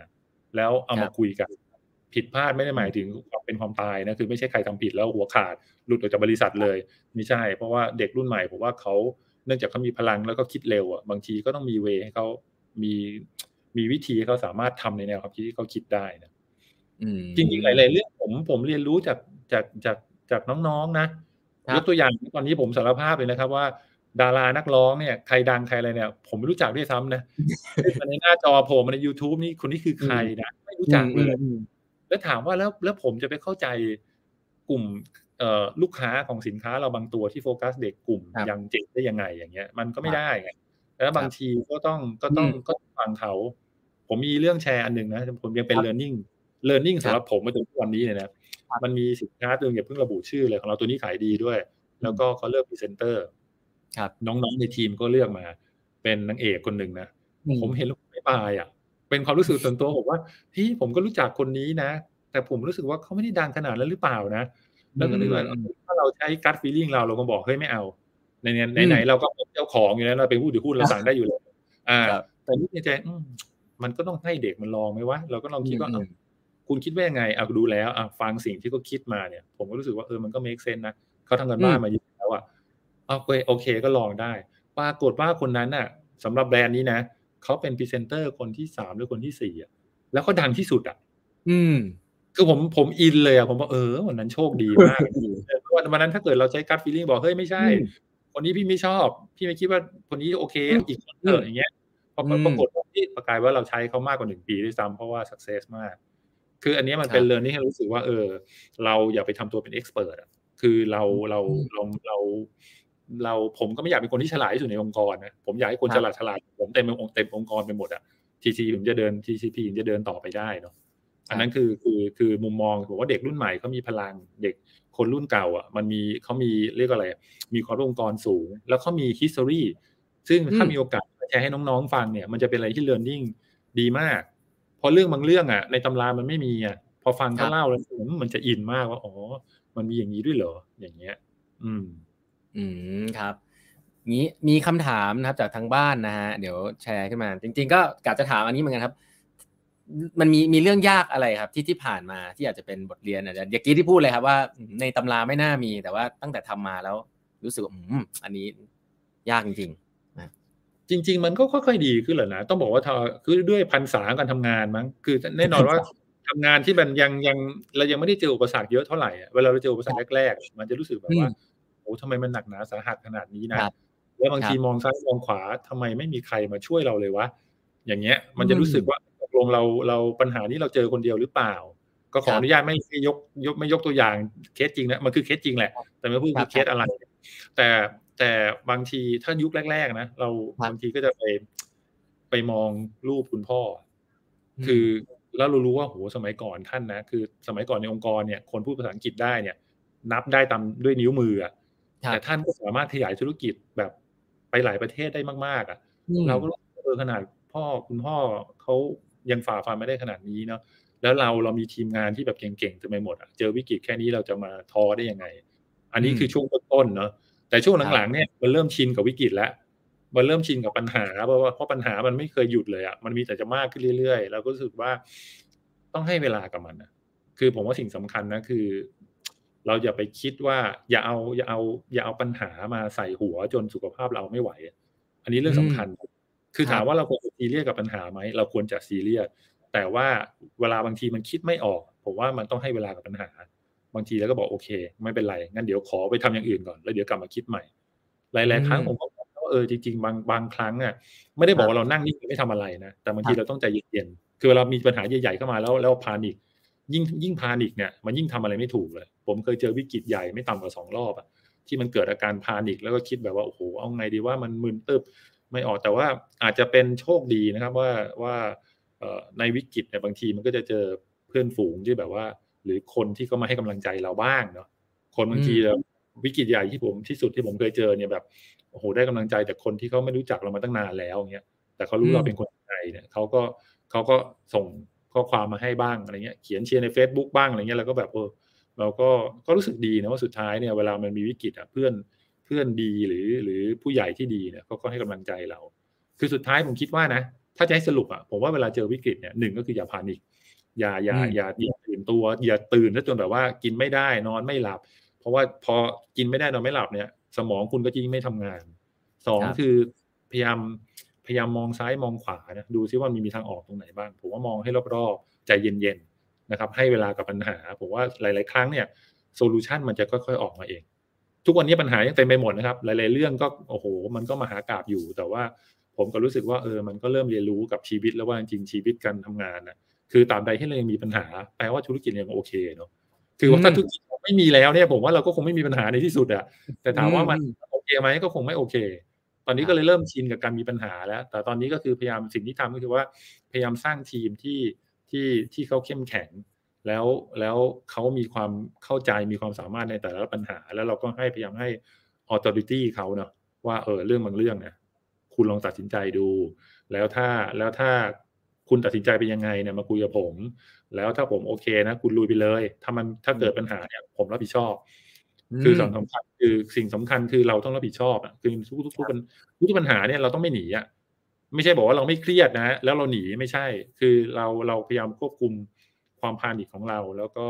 แล้วเอาครัมาบคุยกัน ผิดพลาดไม่ได้หมายถึงความเป็นความตายนะคือไม่ใช่ใครทำผิดแล้วหัวขาดหลุดออกจากบริษัทเลยไม่ใช่ เพราะว่าเด็กรุ่นใหม่ผมว่าเขาเนื่องจากเขามีพลังแล้วก็คิดเร็วอะบางทีก็ต้องมีเวให้เขามีมีวิธีให้เขาสามารถทำในแนวความคิดที่เขาคิดได้นะอืมจริงๆหลายๆเรื่องผมผมเรียนรู้จากจากจากจากน้องๆนะครับยกตัวอย่างตอนนี้ผมสารภาพเลยนะครับว่า ดารานักร้องเนี่ยใครดังใครอะไรเนี่ย ผมไม่รู้จักด้วยซ้ำนะขึ้นมาในหน้าจอผมใน YouTube นี่คนนี้คือใครนะไม่รู้จักเลยอืมแล้วถามว่าแล้วแล้วผมจะไปเข้าใจกลุ่มเอ่อลูกค้าของสินค้าเราบางตัวที่โฟกัสเด็กกลุ่มครับ young gen ได้ยังไงอย่างเงี้ย มันก็ไม่ครับได้ไงแล้วบางทีก็ต้องก็ต้องอืมก็ต้องฟังเขา ผมมีเรื่องแชร์อันหนึ่งนะผมยังเป็นครับ learning learning ครับสำหรับผมมาจนทุกวันนี้เลยนะครับมันมีสินค้าตัวหนึ่งอย่าเพิ่งระบุชื่อเลยของเราตัวนี้ขายดีด้วย แล้วก็เขาเลือกพรีเซนเตอร์ครับ น้องๆในทีมก็เลือกมา เป็นนางเอกคนหนึ่งนะอืมผมเห็นแล้วผมไม่ปลายอะ เป็นความรู้สึกส่วนตัวผมว่าพี่ผมก็รู้จักคนนี้นะ แต่ผมรู้สึกว่าเขาไม่ได้ดังขนาดนั้นหรือเปล่านะแล้วก็นึกว่าอืมถ้าเราใช้กัดฟีลิ่งเราเราก็บอกเฮ้ยไม่เอาในเนี้ยอืมไหนๆเราก็เป็นเจ้าของอยู่แล้วเราเป็นผู้ถือหุ้นเราสั่งได้อยู่แล้วอ่าครับแต่นี่ในใจอืมมันก็ต้องให้เด็กมันลองไหมวะเราก็ลองคิดว่าอืมเอ้าคุณคิดว่ายังไงอะดูแล้วอะฟังสิ่งที่เขาคิดมาเนี่ย ผมก็รู้สึกว่าเออมันก็ make sense นะเขาทำกันบ้านมาเยอะแล้วอะเอา โอเคโอเคก็ลองได้ ปรากฏว่าคนนั้นน่ะสำหรับแบรนด์นี้นะเขาเป็นพรีเซนเตอร์คนที่สามหรือคนที่สี่อะแล้วเขาดังที่สุดอะ อืม คือผมผมอินเลยอะผมบอกเออวันนั้นโชคดีมากเออวันวันนั้นถ้าเกิดเราใช้ gut feeling บอกเฮ้ยไม่ใช่อืมคนนี้พี่ไม่ชอบ พี่ไม่คิดว่าคนนี้โอเคอืมอีกคนเถอะอย่างเงี้ยพออืมปรากฏว่าที่ประกายว่าเราใช้เขามากกว่าหนึ่งปีด้วยซ้ำเพราะว่า success มาก คืออันเนี้ยมันเป็นครับเรื่องที่ให้รู้สึกว่า เออ เราอย่าไปทำตัวเป็น expert อะคือเราเราอืมเราเรา เราผมก็ไม่อยากเป็นคนที่ฉลาดที่สุดในองค์กรนะผมอยากให้คนครับฉลาดฉลาดผมเต็มองค์เต็มองค์กรไปหมดอะ TC ผมจะเดิน TCP ผมจะเดินต่อไปได้เนาะอันนั้นคือคือคือมุมมองผมว่าเด็กรุ่นใหม่เขามีพลังเด็กคนรุ่นเก่าอะมันมีเขามีเรียกอะไรอะมีความรู้องค์กรสูง แล้วเขามี history ซึ่งถ้าอืมมีโอกาสแชร์ให้น้องๆฟังเนี่ย มันจะเป็นอะไรที่ learning ดีมากเพราะเรื่องบางเรื่องอะ ในตำรามันไม่มีอะพอฟังครัเขาบเล่าแล้วอืมมันจะอินมากว่าอ๋อมันมีอย่างนี้ด้วยเหรออย่างเงี้ย อืม อืมครับงี้มีคำถามนะครับจากทางบ้านนะฮะเดี๋ยวแชร์ขึ้นมา จริง ๆ ก็กะจะถามอันนี้เหมือนกันครับ มันมีมีเรื่องยากอะไรครับ ที่ที่ผ่านมาที่อาจจะเป็นบทเรียนอาจจะอย่างกี้ที่พูดเลยครับว่าอืมในตำราไม่น่ามีแต่ว่าตั้งแต่ทำมาแล้ว รู้สึกว่าอืมอันนี้ยากจริงจริง ๆ มันก็ค่อยๆดีขึ้นแหละนะต้องบอกว่าทอคือด้วยพันษาการทำงานมั้งคือแน่นอนว่าทำงานที่มันยังยังเรายังไม่ได้เจออุปสรรคเยอะเท่าไหร่อะเวลาเราเจออุปสรรคแรกๆมันจะรู้สึกแบบว่า โอ้ทำไมมันหนักหนาสาหัสขนาดนี้นะครับแล้วบางทีครับมองซ้ายมองขวาทำไมไม่มีใครมาช่วยเราเลยวะอย่างเงี้ย มันจะรู้สึกว่าตกลงเราเราปัญหานี้เราเจอคนเดียวหรือเปล่า ก็ขอครับอนุญาตไม่ไม่ยกยกไม่ยกตัวอย่างเคสจริงนะมันคือเคสจริงแหละ แต่ไม่พูดครัคืบอเคสอะไร แต่แต่บางทีถ้ายุคแรก ๆ นะเราครับบางทีก็จะไปไปมองรูปคุณพ่อ คือแล้วเรารู้ว่าโหสมัยก่อนท่านนะคือ สมัยก่อนในองค์กรเนี่ย คนพูดภาษาอังกฤษได้เนี่ย นับได้ตามด้วยนิ้วมืออะครับ แต่ท่านก็สามารถขยายธุรกิจแบบไปหลายประเทศได้มาก ๆ อะอืมเราก็รู้สึกว่าเออขนาดพ่อคุณพ่อเขายังฝ่าฟันไม่ได้ขนาดนี้เนาะแล้วเราเรามีทีมงานที่แบบเก่งๆเต็มไปหมดอะเจอวิกฤตแค่นี้เราจะมาท้อได้ยังไง อันนี้อืมคือช่วงต้นๆเนาะแต่ช่วงครับหลังๆเนี่ยมันเริ่มชินกับวิกฤตแล้วมันเริ่มชินกับปัญหาเพราะว่าเพราะปัญหามันไม่เคยหยุดเลยอะ่ะมันมีแต่จะมากขึ้นเรื่อยๆเราก็รู้สึกว่าต้องให้เวลากับมันนะคือผมว่าสิ่งสำคัญนะคือ เราอย่าไปคิดว่าอย่าเอาอย่าเอาอย่าเอาปัญหามาใส่หัวจนสุขภาพเราไม่ไหวอะอันนี้เรื่องสำคัญ คือครับถามว่าเราควรจะซีเรียสกับปัญหาไหมเราควรจะซีเรียสแต่ว่าเวลาบางทีมันคิดไม่ออก ผมว่ามันต้องให้เวลากับปัญหา บางทีแล้วก็บอกโอเค ไม่เป็นไรงั้นเดี๋ยวขอไปทำอย่างอื่นก่อนแล้วเดี๋ยวกลับมาคิดใหม่ หลาย ๆ ครั้งผมก็บอกว่าเออจริงๆบางบางครั้งอะไม่ได้บอกว่าเรานั่งนิ่งไม่ทำอะไรนะแต่บางทีเราต้องใจเย็นๆคือเวลามีปัญหาใหญ่ๆเข้ามาแล้วแล้วพานิกยิ่งยิ่งพานิกเนี่ยมันยิ่งทำอะไรไม่ถูกเลย ผมเคยเจอวิกฤตใหญ่ไม่ต่ำกว่าสองรอบอะที่มันเกิดอาการพานิกแล้วก็คิดแบบว่าโอ้โหเอาไงดีว่ามันมึนตึบไม่ออกแต่ว่าอาจจะเป็นโชคดีนะครับว่าว่าในวิกฤตเนี่ยบางทีมันก็จะเจอเพื่อนฝูงที่แบบว่า หรือคนที่เขามาให้กำลังใจเราบ้างเนาะคนบางทีวิกฤตใหญ่ที่ผมที่สุดที่ผมเคยเจอเนี่ยแบบโอ้โหได้กำลังใจจากคนที่เขาไม่รู้จักเรามาตั้งนานแล้วเงี้ยแต่เขารู้เราเป็นคนไทยเนี่ยเขาก็เขาก็ส่งข้อความมาให้บ้างอะไรเงี้ยเขียนเชียร์ใน Facebook บ้างอะไรเงี้ยแล้วก็แบบเออ เราก็ก็รู้สึกดีนะว่าสุดท้ายเนี่ยเวลามันมีวิกฤตอะเพื่อนเพื่อนดีหรือหรือผู้ใหญ่ที่ดีเนี่ยเขาก็ให้กำลังใจเรา คือสุดท้ายผมคิดว่านะ ถ้าจะให้สรุปอะผมว่าเวลาเจอวิกฤตเนี่ยหนึ่งก็คืออย่าพานิกอย่าอย่าอย่าอย่าตื่นตัว อย่าตื่นจนแบบว่ากินไม่ได้นอนไม่หลับ เพราะว่าพอกินไม่ได้นอนไม่หลับเนี่ย สมองคุณก็ยิ่งไม่ทำงานสองคือพยายามพยายามมองซ้ายมองขวานะดูซิว่ามีมีทางออกตรงไหนบ้าง ผมว่ามองให้รอบๆ ใจเย็นๆ นะครับให้เวลากับปัญหาผมว่าหลาย ๆ ครั้งเนี่ยโซลูชันมันจะค่อย ๆ ออกมาเอง ทุกวันนี้ปัญหายังเต็มไปหมดนะครับ หลาย ๆ เรื่องก็โอ้โห มันก็มาหากราบอยู่ แต่ว่าผมก็รู้สึกว่าเออมันก็เริ่มเรียนรู้กับชีวิตแล้วว่าจริงชีวิตการทำงานนะคือตามใดที่เรายังมีปัญหาแปลว่าธุรกิจยังโอเคเนาะคือว่าถ้าธุรกิจไม่มีแล้วเนี่ยผมว่าเราก็คงไม่มีปัญหาในที่สุดอะแต่ถามว่ามันโอเคไหมก็คงไม่โอเค ตอนนี้ก็เลยเริ่มชินกับการมีปัญหาแล้ว แต่ตอนนี้ก็คือพยายามสิ่งที่ทำก็คือว่าพยายามสร้างทีมที่ ที่ที่เขาเข้มแข็ง แล้วแล้วเขามีความเข้าใจมีความสามารถในแต่ละปัญหา แล้วเราก็ให้พยายามให้ออ t h o r i t y เขาเนาะว่าเออเรื่องบางเรื่องเนี่ยคุณลองตัดสินใจดู แล้วถ้าแล้วถ้าคุณตัดสินใจไปยังไงเนี่ยมาคุยกับผม แล้วถ้าผมโอเคนะคุณลุยไปเลย ถ้ามันถ้าเกิดปัญหาเนี่ยผมรับผิดชอบ คือสำคัญคือสิ่งสำคัญคือเราต้องรับผิดชอบอะคือทุกทุกทุกทุกปัญหาเนี่ยเราต้องไม่หนีอะ ไม่ใช่บอกว่าเราไม่เครียดนะแล้วเราหนีไม่ใช่ คือเราเราพยายามควบคุมความพานิกของเราแล้วก็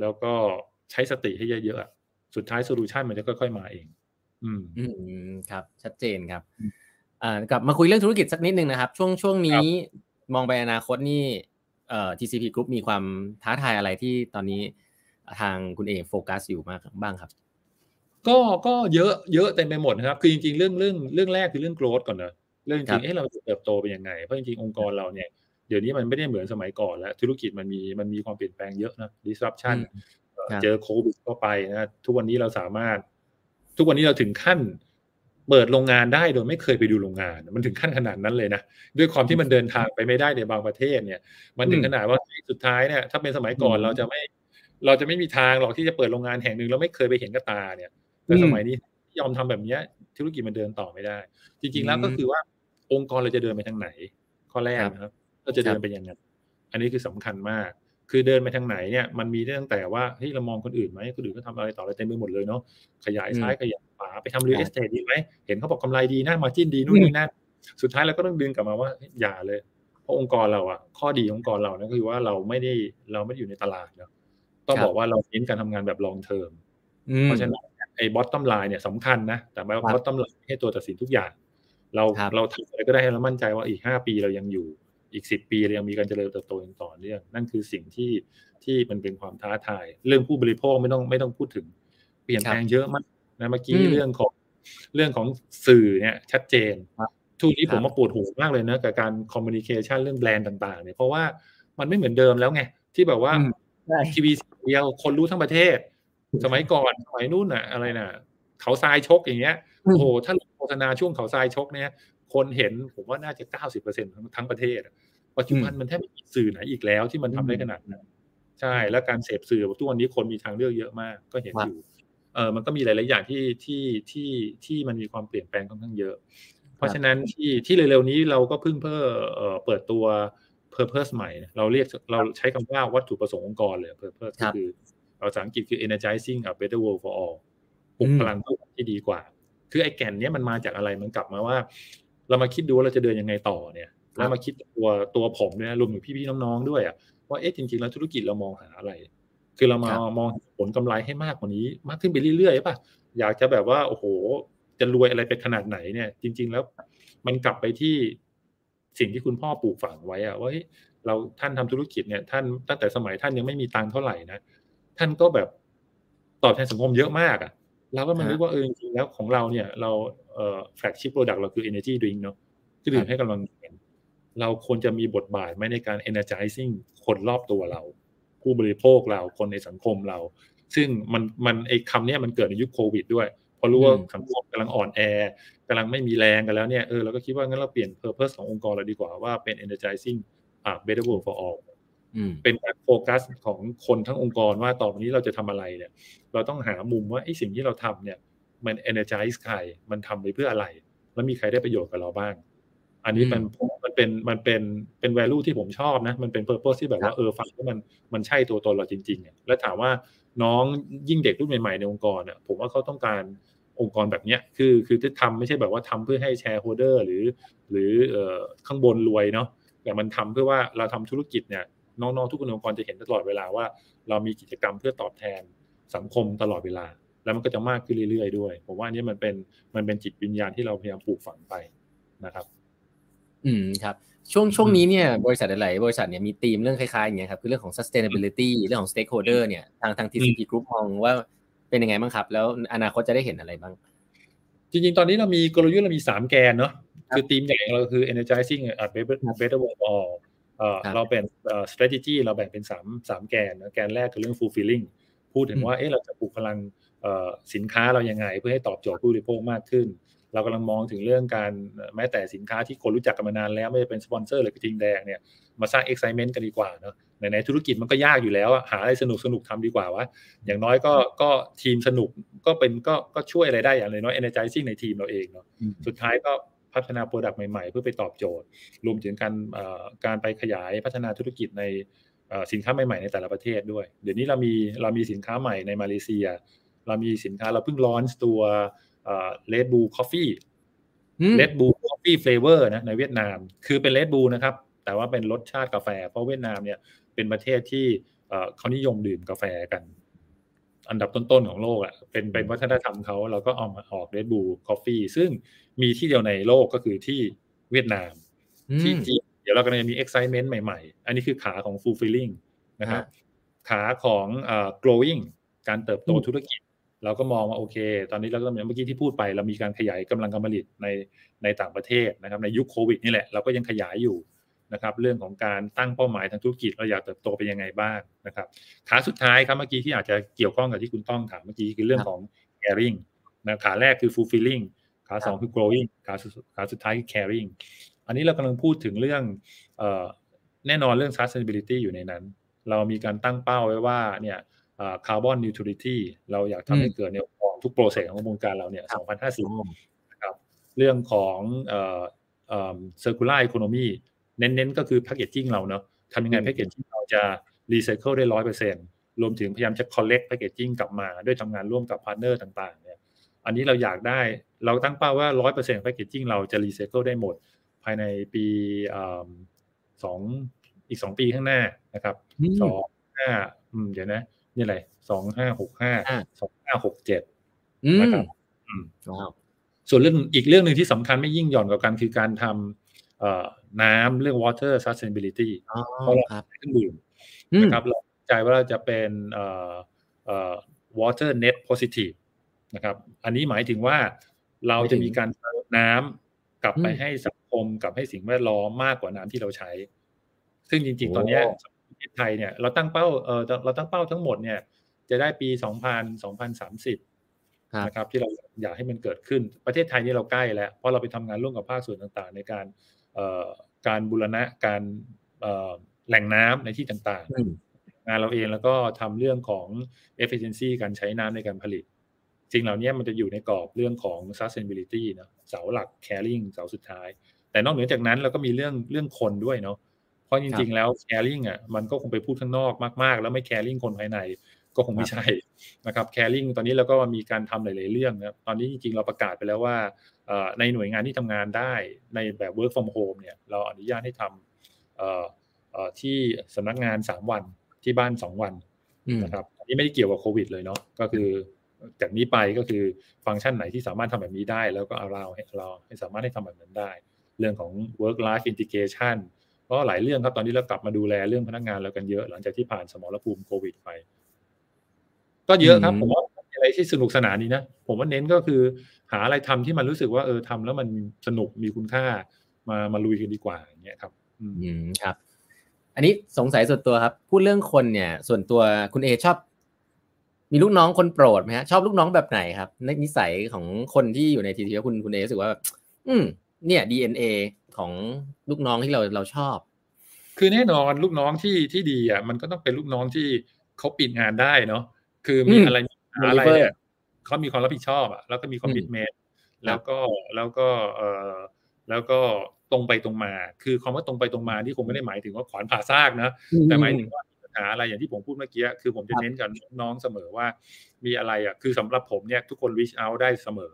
แล้วก็ใช้สติให้เยอะๆสุดท้ายโซลูชันมันจะค่อยๆมาเองอืมอืมครับ ชัดเจนครับอ่ากลับมาคุยเรื่องธุรกิจสักนิดนึงนะครับ ช่วงช่วงนี้มองไปอนาคตนี่เอ่อ TCP Group มีความท้าทายอะไรที่ตอนนี้ทางคุณเองโฟกัสอยู่มากบ้างครับ ก็ก็เยอะเยอะเต็มไปหมดนะครับ คือจริงๆ เรื่องเรื่องเรื่องแรกคือเรื่องโกรธก่อนนะ เรื่องจริงเอ๊ะเราจะเติบโตเป็นยังไง เพราะจริงๆองค์กรเราเนี่ยเดี๋ยวนี้มันไม่ได้เหมือนสมัยก่อนแล้ว ธุรกิจมันมีมันมีความเปลี่ยนแปลงเยอะนะ disruption เจอโควิดเข้าไปนะทุกวันนี้เราสามารถ ทุกวันนี้เราถึงขั้นเปิดโรงงานได้โดยไม่เคยไปดูโรงงาน มันถึงขั้นขนาดนั้นเลยนะด้วยความที่มันเดินทางไปไม่ได้ในบางประเทศเนี่ย มันถึงขนาดว่าสุดท้ายเนี่ยถ้าเป็นสมัยก่อนเราจะไม่ เราจะไม่มีทางหรอกที่จะเปิดโรงงานแห่งหนึ่งเราไม่เคยไปเห็นกับตาเนี่ยแต่สมัยนี้ยอมทำแบบนี้ธุรกิจมันเดินต่อไม่ได้ จริง ๆ แล้วก็คือว่า องค์กรเราจะเดินไปทางไหน ข้อแรกนะครับเราจะเดินไปยังไงอันนี้คือสำคัญมาก คือเดินไปทางไหนเนี่ยมันมีตั้งแต่ว่าเฮ้ยเรามองคนอื่นไหมคนอื่นก็ทำอะไรต่ออะไรเต็มไปหมดเลยเนาะขยายซ้ายขยายขวาไปทำเรือเอสเตดีไหมเห็นเขาบอกกำไรดีนะมาจิ้นดีนู่นนี่นั่นสุดท้ายเราก็ต้องดึงกลับมาว่าอย่าเลยเพราะองค์กรเราอะข้อดีขององค์กรเรานะคือว่าเราไม่ได้เราไม่ได้อยู่ในตลาดเนาะต้องบอกว่าเราเน้นการทำงานแบบ long term เพราะฉะนั้นไอ้ bottom line เนี่ยสำคัญนะแต่ bottom line ไม่ใช่ตัวตัดสินทุกอย่าง เราเราทำอะไรก็ได้ให้เรามั่นใจว่าอีกห้าปีเรายังอยู่อีกสิบปีเรายังมีการเจริญเติบโตอย่างต่อเนื่องนั่นคือสิ่งที่ที่มันเป็นความท้าทาย เรื่องผู้บริโภคไม่ต้องไม่ต้องพูดถึงเปลี่ยนแปลงเยอะมากนะเมื่อกี้เรื่องของเรื่องของสื่อเนี่ยชัดเจนทุกวันนี้ผมมาปวดหัวมากเลยนะกับการ communication เรื่องแบรนด์ต่างๆเนี่ยเพราะว่ามันไม่เหมือนเดิมแล้วไงที่แบบว่าทีวีเดียวคนรู้ทั้งประเทศ สมัยก่อนสมัยนู้นน่ะอะไรน่ะ เขาทรายชกอย่างเงี้ยโอ้โหถ้าโฆ ษณาช่วงเขาทรายชกเนี่ย คนเห็นผมว่าน่าจะเก้าสิบเปอร์เซ็นต์ทั้งประเทศปัจจุบันมันแทบไม่มีสื่อไหนอีกแล้วที่มันทำได้ขนาดนั้นใช่ แล้วการเสพสื่อทุกวันนี้คนมีทางเลือกเยอะมาก ก็เห็นอยู่ เออมันก็มีหลาย ๆ อย่างที่ที่ที่ที่มันมีความเปลี่ยนแปลงค่อนข้างเยอะ เพราะฉะนั้นที่ที่เร็ว ๆ นี้เราก็เพิ่งเพิ่มเปิดตัว purpose ใหม่ เราเรียกเราใช้คำว่าวัตถุประสงค์องค์กรเลย purpose ก็คือภาษาอังกฤษคือ energizing a better world for all ปลุกพลังที่ดีกว่า คือไอ้แก่นนี้มันมาจากอะไรมันกลับมาว่า เรามาคิดดูว่าเราจะเดินยังไงต่อเนี่ย แล้วมาคิดตัวตัวผมเนี่ยรวมถึงพี่ๆน้องๆด้วยอะว่าเอ๊ะจริงๆแล้วธุรกิจเรามองหาอะไร คือเรามามองผลกำไรให้มากกว่านี้ มากขึ้นไปเรื่อยๆป่ะอยากจะแบบว่าโอ้โห จะรวยอะไรไปขนาดไหนเนี่ย จริง ๆ แล้วมันกลับไปที่สิ่งที่คุณพ่อปลูกฝังไว้อะว่าเราท่านทำธุรกิจเนี่ย ท่านตั้งแต่สมัยท่านยังไม่มีตังค์เท่าไหร่นะท่านก็แบบตอบแทนสังคมเยอะมากอะ่ะ เราก็มันรู้ว่าเออจริงๆแล้วของเราเนี่ย เราเอ่อ flagship product เราคือ energy drink เนาะเครื่องดื่มให้กำลังเราควรจะมีบทบาทไหมในการ energizing คนรอบตัวเรา ผู้บริโภคเราคนในสังคมเรา ซึ่งมันมันไอ้คำนี้มันเกิดในยุคโควิดด้วยพอรู้ว่าสังคมกำลังอ่อนแอกำลังไม่มีแรงกันแล้วเนี่ยเออเราก็คิดว่างั้นเราเปลี่ยน purpose ขององค์กรเราดีกว่าว่าเป็น energizing อ่า better world for all เป็นการโฟกัสของคนทั้งองค์กรว่าต่อไปนี้เราจะทำอะไรเนี่ย เราต้องหามุมว่าไอ้สิ่งที่เราทำเนี่ย มัน energize ใคร มันทำไปเพื่ออะไร แล้วมีใครได้ประโยชน์กับเราบ้าง อันนี้มันมันเป็นมันเป็นเป็น value ที่ผมชอบนะ มันเป็น purpose ที่แบบว่าเออฟังแล้วมันมันใช่ตัวตนเราจริงๆแล้วถามว่าน้องยิ่งเด็กรุ่นใหม่ๆในองค์กรเนี่ยผมว่าเขาต้องการองค์กรแบบเนี้ยคือคือที่ทำไม่ใช่แบบว่าทำเพื่อให้แชร์โฮเดอร์หรือ หรือเอ่อข้างบนรวยเนาะแต่มันทำเพื่อว่าเราทำธุรกิจเนี่ย น้องๆทุกคนองค์กรจะเห็นตลอดเวลาว่า เรามีกิจกรรมเพื่อตอบแทนสังคมตลอดเวลา แล้วมันก็จะมากขึ้นเรื่อยๆด้วยผมว่านี้มันเป็นมันเป็นจิตวิญญาณที่เราพยายามปลูกฝังไปนะครับ อืมครับช่วงช่วงนี้เนี่ยบริษัทหลายบริษัทเนี่ยมีธีมเรื่องคล้ายๆอย่างเงี้ยครับคือเรื่องของ sustainability เรื่องของ stakeholder เนี่ยทางทาง TCP Group มองว่าเป็นยังไงบ้างครับ แล้วอนาคตจะได้เห็นอะไรบ้าง จริงๆ ตอนนี้เรามีกลยุทธ์เรามีสามแกนเนาะคือธีมใหญ่ของเราคือ energizing a better better world for all เราเป็น strategy เราแบ่งเป็นสามสามแกนนะแกนแรกคือเรื่อง fulfilling พูดถึงว่าเอ๊ะเราจะปลุกพลังสินค้าเรายังไง เพื่อให้ตอบโจทย์ผู้บริโภคมากขึ้น เรากำลังมองถึงเรื่องการแม้แต่สินค้าที่คนรู้จักกันมานานแล้วไม่ว่าจะเป็นสปอนเซอร์หรือกระทิงแดงเนี่ยมาสร้าง excitement กันดีกว่าเนาะในในธุรกิจมันก็ยากอยู่แล้วหาอะไรสนุกสนุกทำดีกว่าวะอย่างน้อยก็ก็ทีมสนุกก็เป็นก็ก็ช่วยอะไรได้อย่างน้อย energizing ในทีมเราเองเนาะสุดท้ายก็ พัฒนา product ใหม่ๆ เพื่อไปตอบโจทย์ รวมถึงการการไปขยายพัฒนาธุรกิจในสินค้าใหม่ๆในแต่ละประเทศด้วย เดี๋ยวนี้เรามีเรามีสินค้าใหม่ในมาเลเซีย เรามีสินค้าเราเพิ่ง launch ตัว Red Bull coffee Red Bull coffee flavor นะในเวียดนาม คือเป็น Red Bull นะครับ แต่ว่าเป็นรสชาติกาแฟ เพราะเวียดนามเนี่ยเป็นประเทศที่เขานิยมดื่มกาแฟกัน อันดับต้นๆของโลกอะเป็นเป็นวัฒนธรรมเขาเราก็เอามาออก Red Bull coffee ซึ่ง มีที่เดียวในโลกก็คือที่เวียดนาม ที่จีนเดี๋ยวเรากำลังจะมี excitement ใหม่ๆ อันนี้คือขาของ fulfilling นะครับขาของ growing การเติบโตธุรกิจ เราก็มองว่าโอเค ตอนนี้เราก็เมื่อกี้ที่พูดไป เรามีการขยายกำลังการผลิตในในต่างประเทศนะครับ ในยุคโควิดนี่แหละเราก็ยังขยายอยู่นะครับ เรื่องของการตั้งเป้าหมายทางธุรกิจเราอยากเติบโตไปยังไงบ้างนะครับ ขาสุดท้ายครับเมื่อกี้ที่อาจจะเกี่ยวข้องกับที่คุณต้องถามเมื่อกี้คือเรื่องของ caring นะขาแรกคือ fulfilling ขาสองคือ growing ขาขาสุดท้ายคือ caring อันนี้เรากำลังพูดถึงเรื่องแน่นอนเรื่อง sustainability อยู่ในนั้น เรามีการตั้งเป้าไว้ว่าเนี่ย carbon neutrality เราอยากทำให้เกิดเนี่ยทุก process ของวงการเราเนี่ย 2050นะครับเรื่องของเอ่อเอ่อ circular economy เน้นๆ ก็คือ packaging เราเนาะทำยังไง packaging เราจะรีไซเคิลได้ร้อยเปอร์เซ็นต์รวมถึงพยายามจะ collect packaging กลับมา ด้วยทำงานร่วมกับ partner ต่างๆเนี่ยอันนี้เราอยากได้ เราตั้งเป้าว่าร้อยเปอร์เซ็นต์ packaging เราจะรีไซเคิลได้หมด ภายในปีสองอีกสองปีข้างหน้านะครับสองห้าเดี๋ยวนะ นี่อะไรสองห้าหกห้าสองห้าหกเจ็ดนะครับส่วนเรื่องอีกเรื่องหนึ่งที่สำคัญไม่ยิ่งหย่อนกว่ากันคือการทำน้ำเรื่อง water sustainability เพราะเราเครื่องดื่มนะครับเราใจว่าเราจะเป็น water net positive นะครับ อันนี้หมายถึงว่า เราจะมีการน้ำกลับไปให้สังคมกับให้สิ่งแวดล้อมมากกว่าน้ำที่เราใช้ ซึ่งจริง ๆ ตอนนี้ประเทศไทยเนี่ยเราตั้งเป้าเออเราตั้งเป้าทั้งหมดเนี่ยจะได้ปีสองพันสองพันสามสิบนะครับที่เราอยากให้มันเกิดขึ้นประเทศไทยนี่เราใกล้แล้วเพราะเราไปทำงานร่วมกับภาคส่วนต่างๆ ในการการบูรณะการแหล่งน้ำในที่ต่างๆ งานเราเองแล้วก็ทำเรื่องของ efficiency การใช้น้ำในการผลิต สิ่งเหล่านี้มันจะอยู่ในกรอบเรื่องของ sustainability นะเสาหลัก caring เสาสุดท้าย แต่นอกเหนือจากนั้นเราก็มีเรื่องเรื่องคนด้วยเนาะเพราะจริง ๆ แล้ว caring อะมันก็คงไปพูดข้างนอกมาก ๆ แล้วไม่ caring คนภายในก็คงไม่ใช่นะครับ caring ตอนนี้เราก็มีการทำหลาย ๆ เรื่องนะตอนนี้จริง ๆ เราประกาศไปแล้วว่าในหน่วยงานที่ทำงานได้ในแบบ work from home เนี่ยเราอนุญาตให้ทำที่สำนักงานสามวันที่บ้านสองวันนะครับอันนี้ไม่ได้เกี่ยวกับโควิดเลยเนาะก็คือ จากนี้ไปก็คือฟังก์ชันไหนที่สามารถทำแบบนี้ได้ แล้วก็เอาเราให้เราให้สามารถให้ทำแบบนั้นได้ เรื่องของ work life integration เพราะหลายเรื่องครับตอนนี้เรากลับมาดูแลเรื่องพนักงานเรากันเยอะ หลังจากที่ผ่านสมรภูมิโควิดไป ก็เยอะครับผมว่าอะไรที่สนุกสนานนี้นะ ผมว่าเน้นก็คือหาอะไรทำที่มันรู้สึกว่าเออทำแล้วมันสนุกมีคุณค่ามามาลุยกันดีกว่าอย่างเงี้ยครับ อืมครับ อันนี้สงสัยส่วนตัวครับ พูดเรื่องคนเนี่ย ส่วนตัวคุณเอชอบ มีลูกน้องคนโปรดไหมฮะชอบลูกน้องแบบไหนครับในนิสัยของคนที่อยู่ในทีทีคุณคุณเอรู้สึกว่า อืม เนี่ย DNA ของลูกน้องที่เราเราชอบ คือแน่นอนลูกน้องที่ที่ดีอะมันก็ต้องเป็นลูกน้องที่เขาปิดงานได้เนาะคือมีอะไรอะไรเนี่ยเขามีความรับผิดชอบอะแล้วก็มีคอมมิชเมนต์แล้วก็แล้วก็เออแล้วก็ตรงไปตรงมา คือคำว่าตรงไปตรงมาที่คงไม่ได้หมายถึงว่าขวานผ่าซากนะ แต่หมายถึงว่าปัญ หาอะไรอย่างที่ผมพูดเมื่อกี้คือผมจะเน้นกับน้องเสมอว่า มีอะไรอะคือสำหรับผมเนี่ยทุกคน reach out ได้เสมอ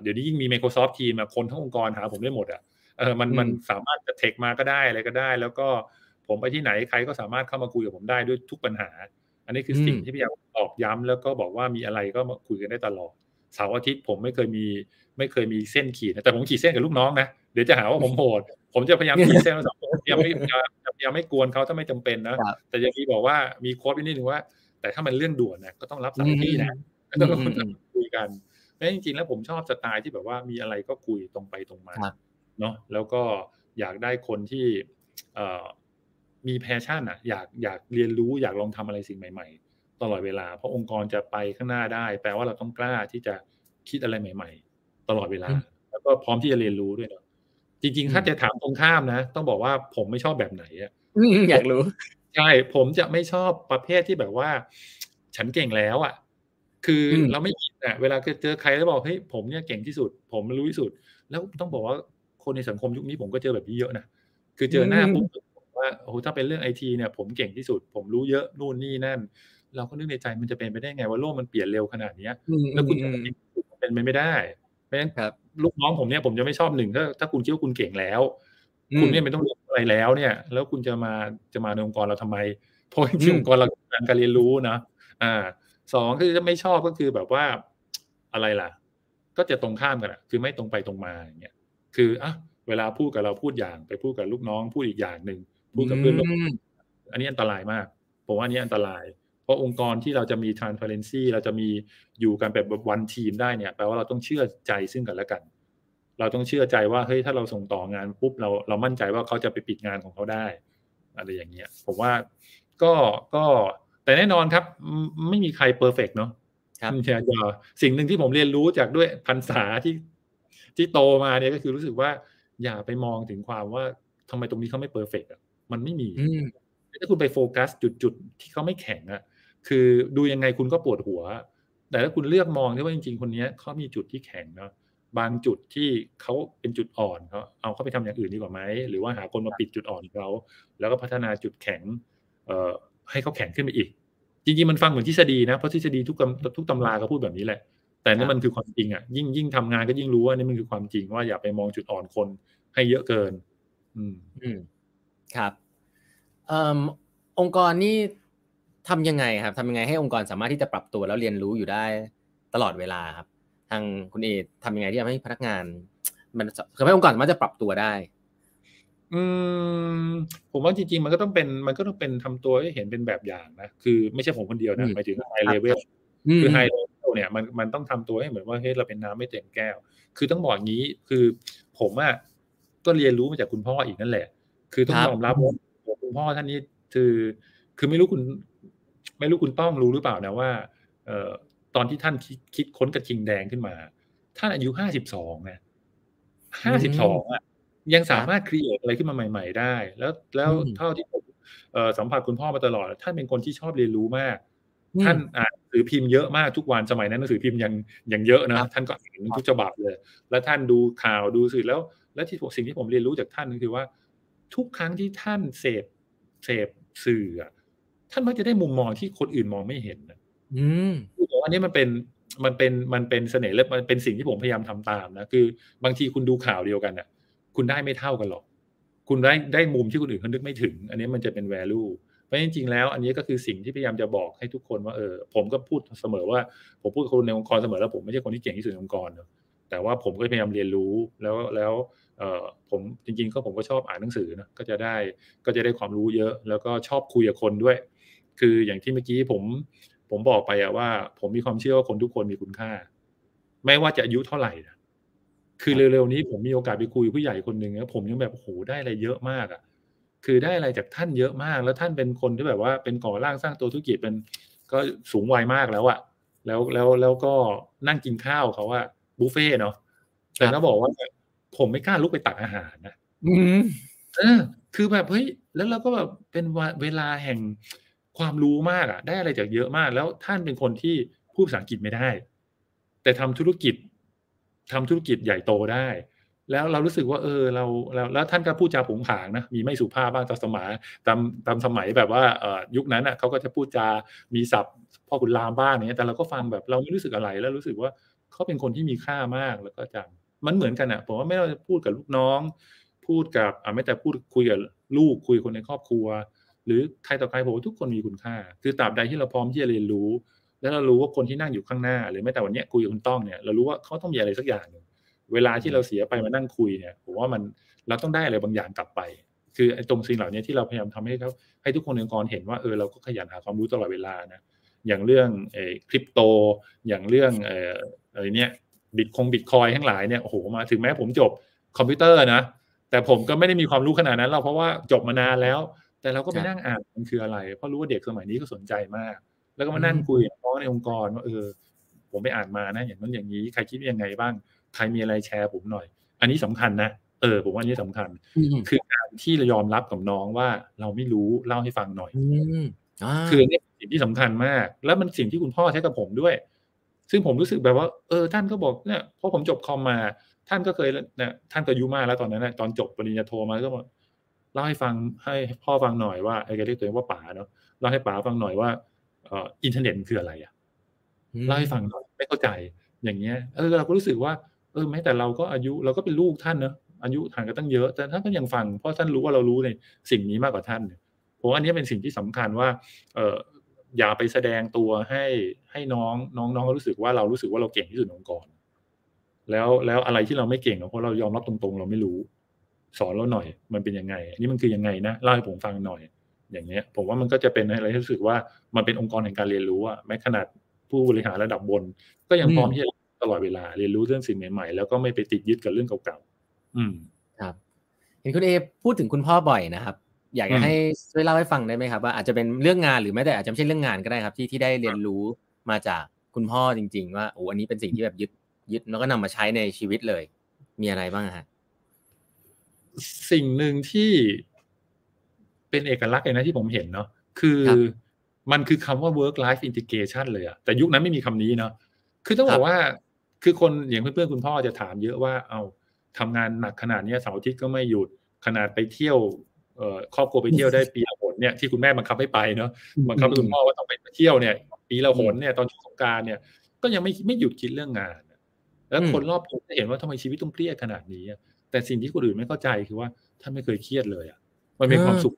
เดี๋ยวนี้ยิ่งมี Microsoft Team คนทั้งองค์กรหาผมได้หมดอะเออมันมันสามารถจะเทคมาก็ได้อะไรก็ได้ แล้วก็ผมไปที่ไหนใครก็สามารถเข้ามาคุยกับผมได้ด้วยทุกปัญหา อันนี้คือสิ่งที่พยายามตอกย้ำแล้วก็บอกว่ามีอะไรก็มาคุยกันได้ตลอดเสาร์อาทิตย์ผมไม่เคยมีไม่เคยมีเส้นขีดแต่ผมขีดเส้นกับลูกน้องนะเดี๋ยวจะหาว่าผมโหด ผมจะพยายามขีดเส้นสองพยายามไม่พยายามไม่กวนเขาถ้าไม่จำเป็นนะแต่อย่างที่บอกว่ามีโค้ดนิดนึงว่า แต่ถ้ามันเรื่องด่วนนะก็ต้องรับสายที่นะก็ต้องคุยกันแม้จริงๆแล้วผมชอบสไตล์ที่แบบว่ามีอะไรก็คุยตรงไปตรงมาเนาะแล้วก็อยากได้คนที่มีแพชชั่นอะอยากอยากเรียนรู้อยากลองทำอะไรสิ่งใหม่ ๆ ตลอดเวลา เพราะองค์กรจะไปข้างหน้าได้ แปลว่าเราต้องกล้าที่จะคิดอะไรใหม่ ๆ ตลอดเวลา แล้วก็พร้อมที่จะเรียนรู้ด้วยเนาะ จริงๆ ถ้าจะถามตรงข้ามนะ ต้องบอกว่าผมไม่ชอบแบบไหนอะอยากรู้ ใช่ ผมจะไม่ชอบประเภทที่แบบว่า ฉันเก่งแล้วอะ คือเราไม่คิดอะ เวลาเจอใครแล้วบอกเฮ้ยผมเนี่ยเก่งที่สุด ผมรู้ที่สุด แล้วต้องบอกว่าคนในสังคมยุคนี้ผมก็เจอแบบนี้เยอะนะ คือเจอหน้าปุ๊บว่าโอ้โหถ้าเป็นเรื่องไอทีเนี่ย ผมเก่งที่สุด ผมรู้เยอะนู่นนี่นั่น เราก็นึกในใจมันจะเป็นไปได้ไงว่าโลกมันเปลี่ยนเร็วขนาดนี้แล้วคุณจะเป็นไปไม่ได้เพราะฉะนั้น ลูกน้องผมเนี่ยผมจะไม่ชอบหนึ่งถ้าถ้าคุณคิดว่าคุณเก่งแล้ว คุณเนี่ยไม่ต้องเรียนอะไรแล้วเนี่ย แล้วคุณจะมาจะมาในองค์กรเราทำไมเพราะที่องค์กรเราการการเรียนรู้นะอ่าสองคือจะไม่ชอบก็คือแบบว่าอะไรล่ะ ก็จะตรงข้ามกันอะคือไม่ตรงไปตรงมาอย่างเงี้ยคืออะเวลาพูดกับเราพูดอย่าง ไปพูดกับลูกน้องพูดอีกอย่างหนึ่งพูดกับเพื่อนร่วมอันนี้อันตรายมากผมว่าอันนี้อันตราย เพราะองค์กรที่เราจะมี transparency เราจะมีอยู่กันแบบวันทีมได้เนี่ยแปลว่าเราต้องเชื่อใจซึ่งกันและกัน เราต้องเชื่อใจว่าเฮ้ยถ้าเราส่งต่องานปุ๊บเราเรามั่นใจว่าเขาจะไปปิดงานของเขาได้อะไรอย่างเงี้ยผมว่าก็ก็แต่แน่นอนครับ ไม่มีใคร perfect เนาะครับสิ่งหนึ่งที่ผมเรียนรู้จากด้วยพรรษาที่ที่โตมาเนี่ยก็คือรู้สึกว่า อย่าไปมองถึงความว่าทำไมตรงนี้เขาไม่ perfect อะมันไม่มีถ้าคุณไปโฟกัสจุดๆที่เขาไม่แข็งอะ คือดูยังไงคุณก็ปวดหัว แต่ถ้าคุณเลือกมองที่ว่าจริง ๆ คนนี้เขามีจุดที่แข็งเนาะบางจุดที่เขาเป็นจุดอ่อนเขาเอาเขาไปทำอย่างอื่นดีกว่าไหมหรือว่าหาคนมาปิดจุดอ่อนเขาแล้วก็พัฒนาจุดแข็งเอ่อให้เขาแข็งขึ้นไปอีก จริงๆมันฟังเหมือนทฤษฎีนะเพราะทฤษฎีทุกทุกตำราก็พูดแบบนี้แหละ แต่นี่มันคือความจริงอะยิ่งยิ่งทำงานก็ยิ่งรู้ว่านี่มันคือความจริงว่าอย่าไปมองจุดอ่อนคนให้เยอะเกิน อืมอืมครับองค์กรนี่ ทำยังไงครับทำยังไงให้องค์กรสามารถที่จะปรับตัวแล้วเรียนรู้อยู่ได้ตลอดเวลาครับ ทางคุณเอทำยังไงที่ทำให้พนักงาน มันทำให้องค์กรสามารถจะปรับตัวได้ อืมผมว่าจริง ๆ มันก็ต้องเป็นมันก็ต้องเป็นทำตัวให้เห็นเป็นแบบอย่างนะคือไม่ใช่ผมคนเดียวนะหมายถึงไฮเลเวลคือไฮเลเวลเนี่ยมันมันต้องทำตัวให้เหมือนว่าเฮ้ยเราเป็นน้ำไม่เต็มแก้ว คือต้องบอกงี้คือผมอะก็เรียนรู้มาจากคุณพ่ออีกนั่นแหละ คือต้องยอมรับว่าคุณพ่อท่านนี้คือ คือไม่รู้คุณ ไม่รู้คุณต้องรู้หรือเปล่านะว่าเอ่อตอนที่ท่านคิดคิดค้นกระทิงแดงขึ้นมา ท่านอายุห้าสิบสองนะห้าสิบสองอะยังสามารถครีเอทอะไรขึ้นมาใหม่ ๆ ได้ แล้วแล้วเท่าที่ผมสัมผัสคุณพ่อมาตลอด ท่านเป็นคนที่ชอบเรียนรู้มาก ท่านอ่านหนังสือพิมพ์เยอะมากทุกวันสมัยนั้นหนังสือพิมพ์ยังยังเยอะนะท่านก็อ่านทุกฉบับเลย แล้วท่านดูข่าวดูสื่อแล้ว แล้วที่สิ่งที่ผมเรียนรู้จากท่านก็คือว่า ทุกครั้งที่ท่านเสพเสพสื่ออะ ท่านมักจะได้มุมมองที่คนอื่นมองไม่เห็นนะอืมอันนี้มันเป็นมันเป็นมันเป็นเสน่ห์และมันเป็นสิ่งที่ผมพยายามทำตามนะคือบางทีคุณดูข่าวเดียวกันอะ คุณได้ไม่เท่ากันหรอก คุณได้ได้มุมที่คนอื่นเขานึกไม่ถึง อันนี้มันจะเป็น value เพราะจริงๆแล้ว อันนี้ก็คือสิ่งที่พยายามจะบอกให้ทุกคนว่าเออผมก็พูดเสมอว่า ผมพูดคนในองค์กรเสมอแล้วผมไม่ใช่คนที่เก่งที่สุดในองค์กรเนอะแต่ว่าผมก็พยายามเรียนรู้แล้วแล้วเอ่อผมจริงๆก็ผมก็ชอบอ่านหนังสือนะก็จะได้ก็จะได้ความรู้เยอะ แล้วก็ชอบคุยกับคนด้วย คืออย่างที่เมื่อกี้ผม ผมบอกไปอะว่า ผมมีความเชื่อว่าคนทุกคนมีคุณค่า ไม่ว่าจะอายุเท่าไหร่นะคือเร็วๆนี้ผมมีโอกาสไปคุยผู้ใหญ่คนหนึ่งแล้วผมยังแบบโหได้อะไรเยอะมากอะคือได้อะไรจากท่านเยอะมาก แล้วท่านเป็นคนที่แบบว่าเป็นก่อร่างสร้างตัวธุรกิจเป็นก็สูงวัยมากแล้วอะแล้วแล้วแล้วก็นั่งกินข้าวเขาว่าบุฟเฟ่เนาะแต่ก็บอกว่าผมไม่กล้าลุกไปตักอาหารนะเออ คือแบบเฮ้ยแล้วเราก็แบบเป็นเวลาแห่ง ความรู้มากอะ ได้อะไรจากเยอะมาก แล้วท่านเป็นคนที่พูดภาษาอังกฤษไม่ได้ แต่ทำธุรกิจทำธุรกิจใหญ่โตได้ แล้วเรารู้สึกว่า เออเราแล้วแล้วท่านก็พูดจาผงผางนะมีไม่สุภาพบ้างตามสมัยตามตามสมัยแบบว่าเออยุคนั้นอะเขาก็จะพูดจามีศัพท์พ่อคุณลามบ้างเนี้ยแต่เราก็ฟังแบบเราไม่รู้สึกอะไรแล้วรู้สึกว่าเขาเป็นคนที่มีค่ามากแล้วก็จังมันเหมือนกันอะผมว่าไม่ว่าจะพูดกับลูกน้อง พูดกับอ่าไม่แต่พูดคุยกับลูกคุยคนในครอบครัว หรือใครต่อใครผมว่าทุกคนมีคุณค่า คือตราบใดที่เราพร้อมที่จะเรียนรู้ แล้วเรารู้ว่าคนที่นั่งอยู่ข้างหน้า หรือแม้แต่วันนี้คุยกับคุณต้องเนี่ยเรารู้ว่าเขาต้องมีอะไรสักอย่างหนึ่งเวลาที่เราเสียไปมานั่งคุยเนี่ยผมว่ามันเราต้องได้อะไรบางอย่างกลับไป คือตรงสิ่งเหล่านี้ที่เราพยายามทำให้เขาให้ทุกคนในองค์กรเห็นว่าเออเราก็ขยันหาความรู้ตลอดเวลานะอย่างเรื่องคริปโต อย่างเรื่องอออะไรเนี่ยบิตคงบิตคอยทั้งหลายเนี่ยโอ้โหมาถึงแม้ผมจบคอมพิวเตอร์นะแต่ผมก็ไม่ได้มีความรู้ขนาดนั้นเราเพราะว่าจบมานานแล้ว แต่เราก็ไปนั่งอ่านมันคืออะไร เพราะรู้ว่าเด็กสมัยนี้ก็สนใจมาก แล้วก็มานั่งคุยกับน้องในองค์กรว่าเออ ผมไปอ่านมานะ อย่างนั้นอย่างนี้ใครคิดยังไงบ้างใครมีอะไรแชร์ผมหน่อย อันนี้สำคัญนะเออผมว่านี้สำคัญ คือการที่เรายอมรับกับน้องว่าเราไม่รู้เล่าให้ฟังหน่อยคือนี่สิ่งที่สำคัญมาก แล้วมันสิ่งที่คุณพ่อใช้กับผมด้วย ซึ่งผมรู้สึกแบบว่า เออ ท่านก็บอกเนี่ยพอผมจบคอมมา ท่านก็เคยเนี่ยท่านก็อายุมากแล้วตอนนั้นนะตอนจบปริญญาโทมาก็บอกเล่าให้ฟังให้พ่อฟังหน่อยว่าไอ้แกเรียกตัวเองว่าป๋าเนาะเล่าให้ป๋าฟังหน่อยว่าเอ่ออินเทอร์เน็ตคืออะไรอะเล่าให้ฟังหน่อยไม่เข้าใจอย่างเงี้ยเออเราก็รู้สึกว่าเออแม้แต่เราก็อายุเราก็เป็นลูกท่านเนาะอายุห่างกันตั้งเยอะ แต่ท่านก็ยังฟังเพราะท่านรู้ว่าเรารู้ในสิ่งนี้มากกว่าท่านผมอันนี้เป็นสิ่งที่สำคัญว่าเอออย่าไปแสดงตัวให้ให้น้องน้องน้องรู้สึกว่าเรารู้สึกว่าเราเก่งที่สุดองค์กรแล้วแล้วอะไรที่เราไม่เก่งเพราะเรายอมรับตรงๆ เราไม่รู้ สอนเราหน่อย มันเป็นยังไง อันนี้มันคือยังไงนะเล่าให้ผมฟังหน่อย อย่างเงี้ย ผมว่ามันก็จะเป็นอะไรที่รู้สึกว่ามันเป็นองค์กรแห่งการเรียนรู้อะแม้ขนาดผู้บริหารระดับบน ก็ยังพร้อมที่จะตลอดเวลาเรียนรู้เรื่องสิ่งใหม่ๆแล้วก็ไม่ไปติดยึดกับเรื่องเก่าๆอืมครับ เห็นคุณเอพูดถึงคุณพ่อบ่อยนะครับ อยากจะให้ช่วยเล่าให้ฟังได้ไหมครับว่าอาจจะเป็นเรื่องงานหรือแม้แต่อาจจะไม่ใช่เรื่องงานก็ได้ครับ ที่ที่ได้เรียนรู้มาจากคุณพ่อจริง ๆ ว่าโอ้อันนี้เป็นสิ่งที่แบบยึดยึดแล้วก็นำมาใช้ในชีวิตเลย มีอะไรบ้างฮะ สิ่งหนึ่งที่เป็นเอกลักษณ์เลยนะที่ผมเห็นเนาะคือมันคือคำว่า work life integration เลยอะแต่ยุคนั้นไม่มีคำนี้เนาะคือต้องบอกว่า คือคนอย่างเพื่อนๆคุณพ่อจะถามเยอะว่า เอาทำงานหนักขนาดนี้เสาร์อาทิตย์ก็ไม่หยุดขนาดไปเที่ยวครอบครัวไปเที่ยวได้ปีละหนเนี่ยที่คุณแม่บังคับให้ไปเนาะบังคับคุณพ่อว่าต้องไปเที่ยวเนี่ย ปีละหนเนี่ยตอนช่วงสงการเนี่ย ก็ยังไม่ไม่หยุดคิดเรื่องงาน แล้วคนรอบตัวจะเห็นว่าทำไมชีวิตต้องเครียดขนาดนี้ แต่สิ่งที่คนอื่นไม่เข้าใจคือว่าท่านไม่เคยเครียดเลยอะ มันมีความสุข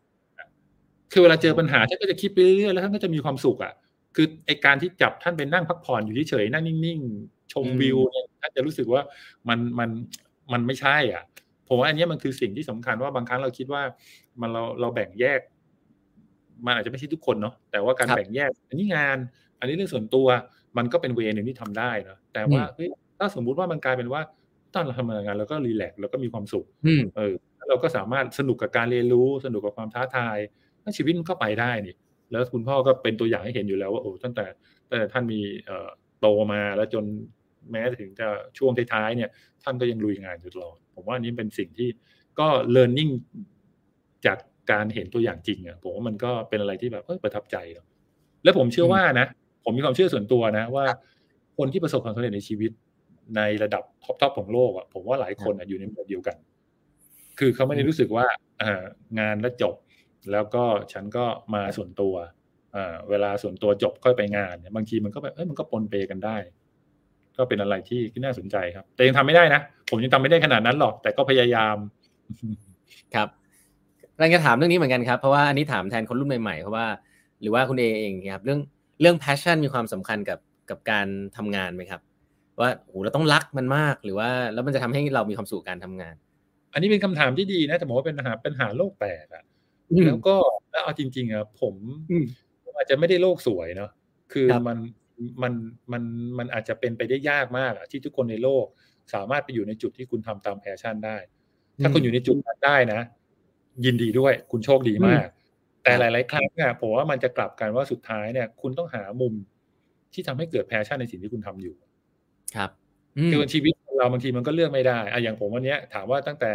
คือเวลาเจอปัญหาท่านก็จะคิดไปเรื่อยๆแล้วท่านก็จะมีความสุขอะ คือไอการที่จับท่านไปนั่งพักผ่อนอยู่เฉยๆนั่งนิ่งๆชมวิวเนี่ยท่านจะรู้สึกว่ามันมันมันไม่ใช่ อะผมว่าอันนี้มันคือสิ่งที่สำคัญว่าบางครั้งเราคิดว่า มันเราเราแบ่งแยก มันอาจจะไม่ใช่ทุกคนเนาะแต่ว่าการแบ่งแยก อันนี้งาน อันนี้เรื่องส่วนตัว มันก็เป็นเวนึงที่ทำได้นะแต่ว่าเฮ้ยถ้าสมมุติว่ามันกลายเป็นว่า ตอนเราทำงานเราก็รีแลกซ์แล้วก็มีความสุขเออเราก็สามารถสนุกกับการเรียนรู้สนุกกับความท้าทายชีวิตมันก็ไปได้นี่ แล้วคุณพ่อก็เป็นตัวอย่างให้เห็นอยู่แล้วว่าโอ้ตั้งแต่ตั้งแต่ท่านมีเอ่อโตมาแล้วจนแม้ถึงจะช่วงท้ายๆเนี่ย ท่านก็ยังลุยงานอยู่ตลอดผมว่านี้เป็นสิ่งที่ก็ learning จากการเห็นตัวอย่างจริงอะผมว่ามันก็เป็นอะไรที่แบบประทับใจแล้วผมเชื่อว่านะ ผมมีความเชื่อส่วนตัวนะว่า คนที่ประสบความสำเร็จในชีวิต ในระดับท็อปทอปของโลกอะผมว่าหลายคนอยู่ในแบบเดียวกัน คือเขาไม่ได้รู้สึกว่าอ่างานแล้วจบ แล้วก็ฉันก็มาส่วนตัวอ่าเวลาส่วนตัวจบค่อยไปงานเนี่ยบางทีมันก็แบบเอ้ยมันก็ปนเปกันได้ ก็เป็นอะไรที่ที่น่าสนใจครับ แต่ยังทำไม่ได้นะ ผมยังทำไม่ได้ขนาดนั้นหรอก แต่ก็พยายาม ครับเราจะถามเรื่องนี้เหมือนกันครับ เพราะว่าอันนี้ถามแทนคนรุ่นใหม่ๆเพราะว่า หรือว่าคุณเอเองครับ เรื่องเรื่อง passion มีความสำคัญกับกับการทำงานไหมครับ ว่าโอ้เราต้องรักมันมากหรือว่า แล้วมันจะทำให้เรามีความสุขการทำงาน อันนี้เป็นคำถามที่ดีนะแต่ผมว่าเป็นปัญหาปัญหาโลกแตกอะแล้วก็แล้วเอาจริงๆอะผมผมอาจจะไม่ได้โลกสวยเนาะคือมันมันมันมันอาจจะเป็นไปได้ยากมากอะที่ทุกคนในโลกสามารถไปอยู่ในจุดที่คุณทำตาม passion ได้ ถ้าคุณอยู่ในจุดนั้นได้นะ ยินดีด้วยคุณโชคดีมาก แต่หลาย ๆ ครั้งอะผมว่ามันจะกลับกันว่าสุดท้ายเนี่ย คุณต้องหามุมที่ทำให้เกิด passion ในสิ่งที่คุณทำอยู่ ครับคือชีวิตเราบางทีมันก็เลือกไม่ได้อะอย่างผมวันนี้ถามว่าตั้งแต่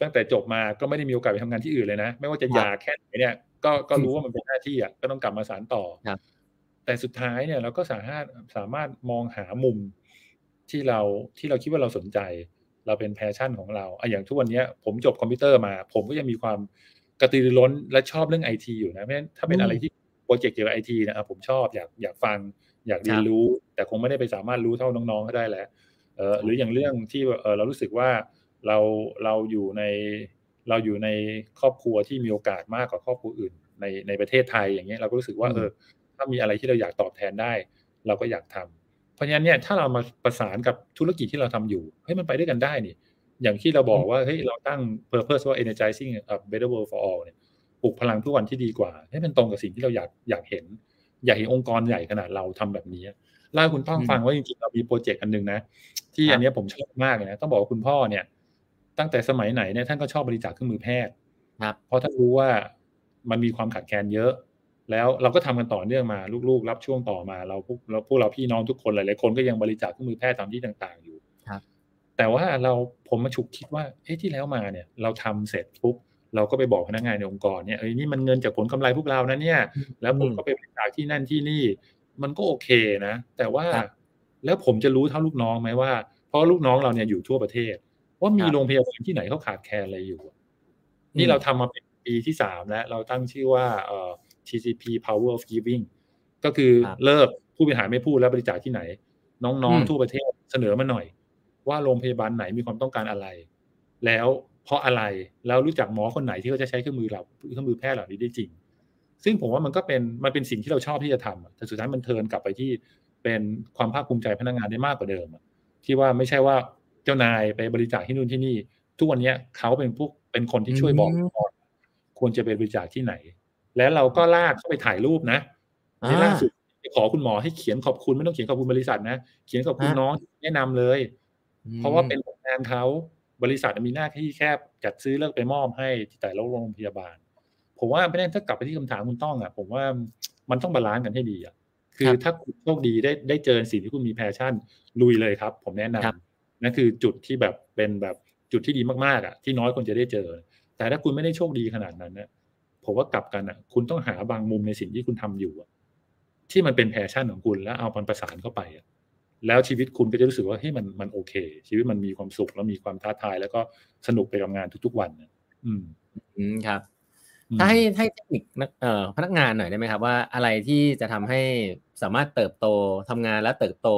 ตั้งแต่จบมาก็ไม่ได้มีโอกาสไปทำงานที่อื่นเลยนะ ไม่ว่าจะอยากแค่ไหนเนี่ยก็ก็รู้ว่ามันเป็นหน้าที่อะก็ต้องกลับมาสานต่อแต่สุดท้ายเนี่ยเราก็สามารถสามารถมองหามุมที่เราที่เราคิดว่าเราสนใจ เราเป็น passion ของเราอะอย่างทุกวันนี้ผมจบคอมพิวเตอร์มา ผมก็ยังมีความกระตือรือร้นและชอบเรื่องไอทีอยู่นะเพราะฉะนั้นถ้าเป็นอะไรที่ project เกี่ยวกับไอทีนะผมชอบอยากอยากฟัง อยากเรียนรู้ แต่คงไม่ได้ไปสามารถรู้เท่าน้องๆก็ได้แหละเออหรืออย่างเรื่องที่เออเรารู้สึกว่าเราเราอยู่ในเราอยู่ในครอบครัวที่มีโอกาสมากกว่าครอบครัวอื่น ในในประเทศไทยอย่างเงี้ยเราก็รู้สึกว่าเออถ้ามีอะไรที่เราอยากตอบแทนได้ เราก็อยากทำเพราะฉะนั้นเนี่ยถ้าเรามาประสานกับธุรกิจที่เราทำอยู่เฮ้ยมันไปด้วยกันได้นี่อย่างที่เราบอกว่าเฮ้ยเราตั้ง purpose ว่า energizing a better world for all เนี่ยปลุกพลังทุกวันที่ดีกว่าให้มันตรงกับสิ่งที่เราอยากอยากเห็น อยากเห็นองค์กรใหญ่ขนาดเราทำแบบนี้เล่าคุณต้องฟังว่าจริงๆเรามีโปรเจกต์อันหนึ่งนะที่อันนี้ผมชอบมากเลยนะต้องบอกว่าคุณพ่อเนี่ย ตั้งแต่สมัยไหนเนี่ยท่านก็ชอบบริจาคเครื่องมือแพทย์ครับเพราะท่านรู้ว่ามันมีความขาดแคลนเยอะ แล้วเราก็ทำกันต่อเนื่องมาลูกๆ รับช่วงต่อมาเราพวกเราพวกเราพี่น้องทุกคนหลายๆคนก็ยังบริจาคเครื่องมือแพทย์ตามที่ต่างๆอยู่ครับ แต่ว่าเราผมมาฉุกคิดว่าเฮ้ยที่แล้วมาเนี่ย เราทำเสร็จปุ๊บ เราก็ไปบอกพนักงานในองค์กรเนี่ยเอ้ยนี่มันเงินจากผลกำไรพวกเรานะเนี่ย แล้วผมก็ไปบริจาคที่นั่นที่นี่ มันก็โอเคนะ แต่ว่าแล้วผมจะรู้เท่าลูกน้องไหมว่า เพราะลูกน้องเราเนี่ยอยู่ทั่วประเทศ ว่ามีโรงพยาบาลที่ไหนเขาขาดแคลนอะไรอยู่ นี่เราทำมาเป็นปีที่สามแล้ว เราตั้งชื่อว่าเอ่อ TCP Power of Giving ก็คือเลิกผู้บริหารไม่พูดแล้วบริจาคที่ไหน น้องๆทั่วประเทศเสนอมาหน่อย ว่าโรงพยาบาลไหนมีความต้องการอะไร แล้ว เพราะอะไรแล้วรู้จักหมอคนไหนที่เขาจะใช้เครื่องมือเหล่าเครื่องมือแพทย์เหล่านี้ได้จริง ซึ่งผมว่ามันก็เป็นมันเป็นสิ่งที่เราชอบที่จะทำแต่สุดท้ายมันเทินกลับไปที่เป็นความภาคภูมิใจพนักงานได้มากกว่าเดิมที่ว่าไม่ใช่ว่าเจ้านายไปบริจาคที่นู่นที่นี่ ทุกวันนี้เขาเป็นพวกเป็นคนที่ช่วยบอกควรจะไปบริจาคที่ไหน แล้วเราก็ลากเข้าไปถ่ายรูปนะในล่าสุดขอคุณหมอให้เขียนขอบคุณไม่ต้องเขียนขอบคุณบริษัทนะเขียนขอบคุณน้องแนะนำเลย เพราะว่าเป็นงานเขา บริษัทมีหน้าที่แค่จัดซื้อแล้วไปมอบให้แต่ละโรงพยาบาล ผมว่าไม่ได้ถ้ากลับไปที่คำถามคุณต้องอะ ผมว่ามันต้อง balance กันให้ดีอะคือถ้าคุณโชคดีได้ได้เจอสิ่งที่คุณมี passion ลุยเลยครับ ผมแนะนำนั่นคือจุดที่แบบเป็นแบบจุดที่ดีมากๆอะที่น้อยคนจะได้เจอ แต่ถ้าคุณไม่ได้โชคดีขนาดนั้นเนี่ยผมว่ากลับกันอะ คุณต้องหาบางมุมในสิ่งที่คุณทำอยู่ที่มันเป็น passion ของคุณแล้วเอามันประสานเข้าไปอะ แล้วชีวิตคุณก็จะรู้สึกว่าเฮ้ยมันมันโอเค ชีวิตมันมีความสุขแล้วมีความท้าทาย แล้วก็สนุกไปกับงานทุกๆวันอืมอืมครับถ้าให้ให้เทคนิคเอ่อพนักงานหน่อยได้ไหมครับ ว่าอะไรที่จะทำให้สามารถเติบโตทำงานและเติบโต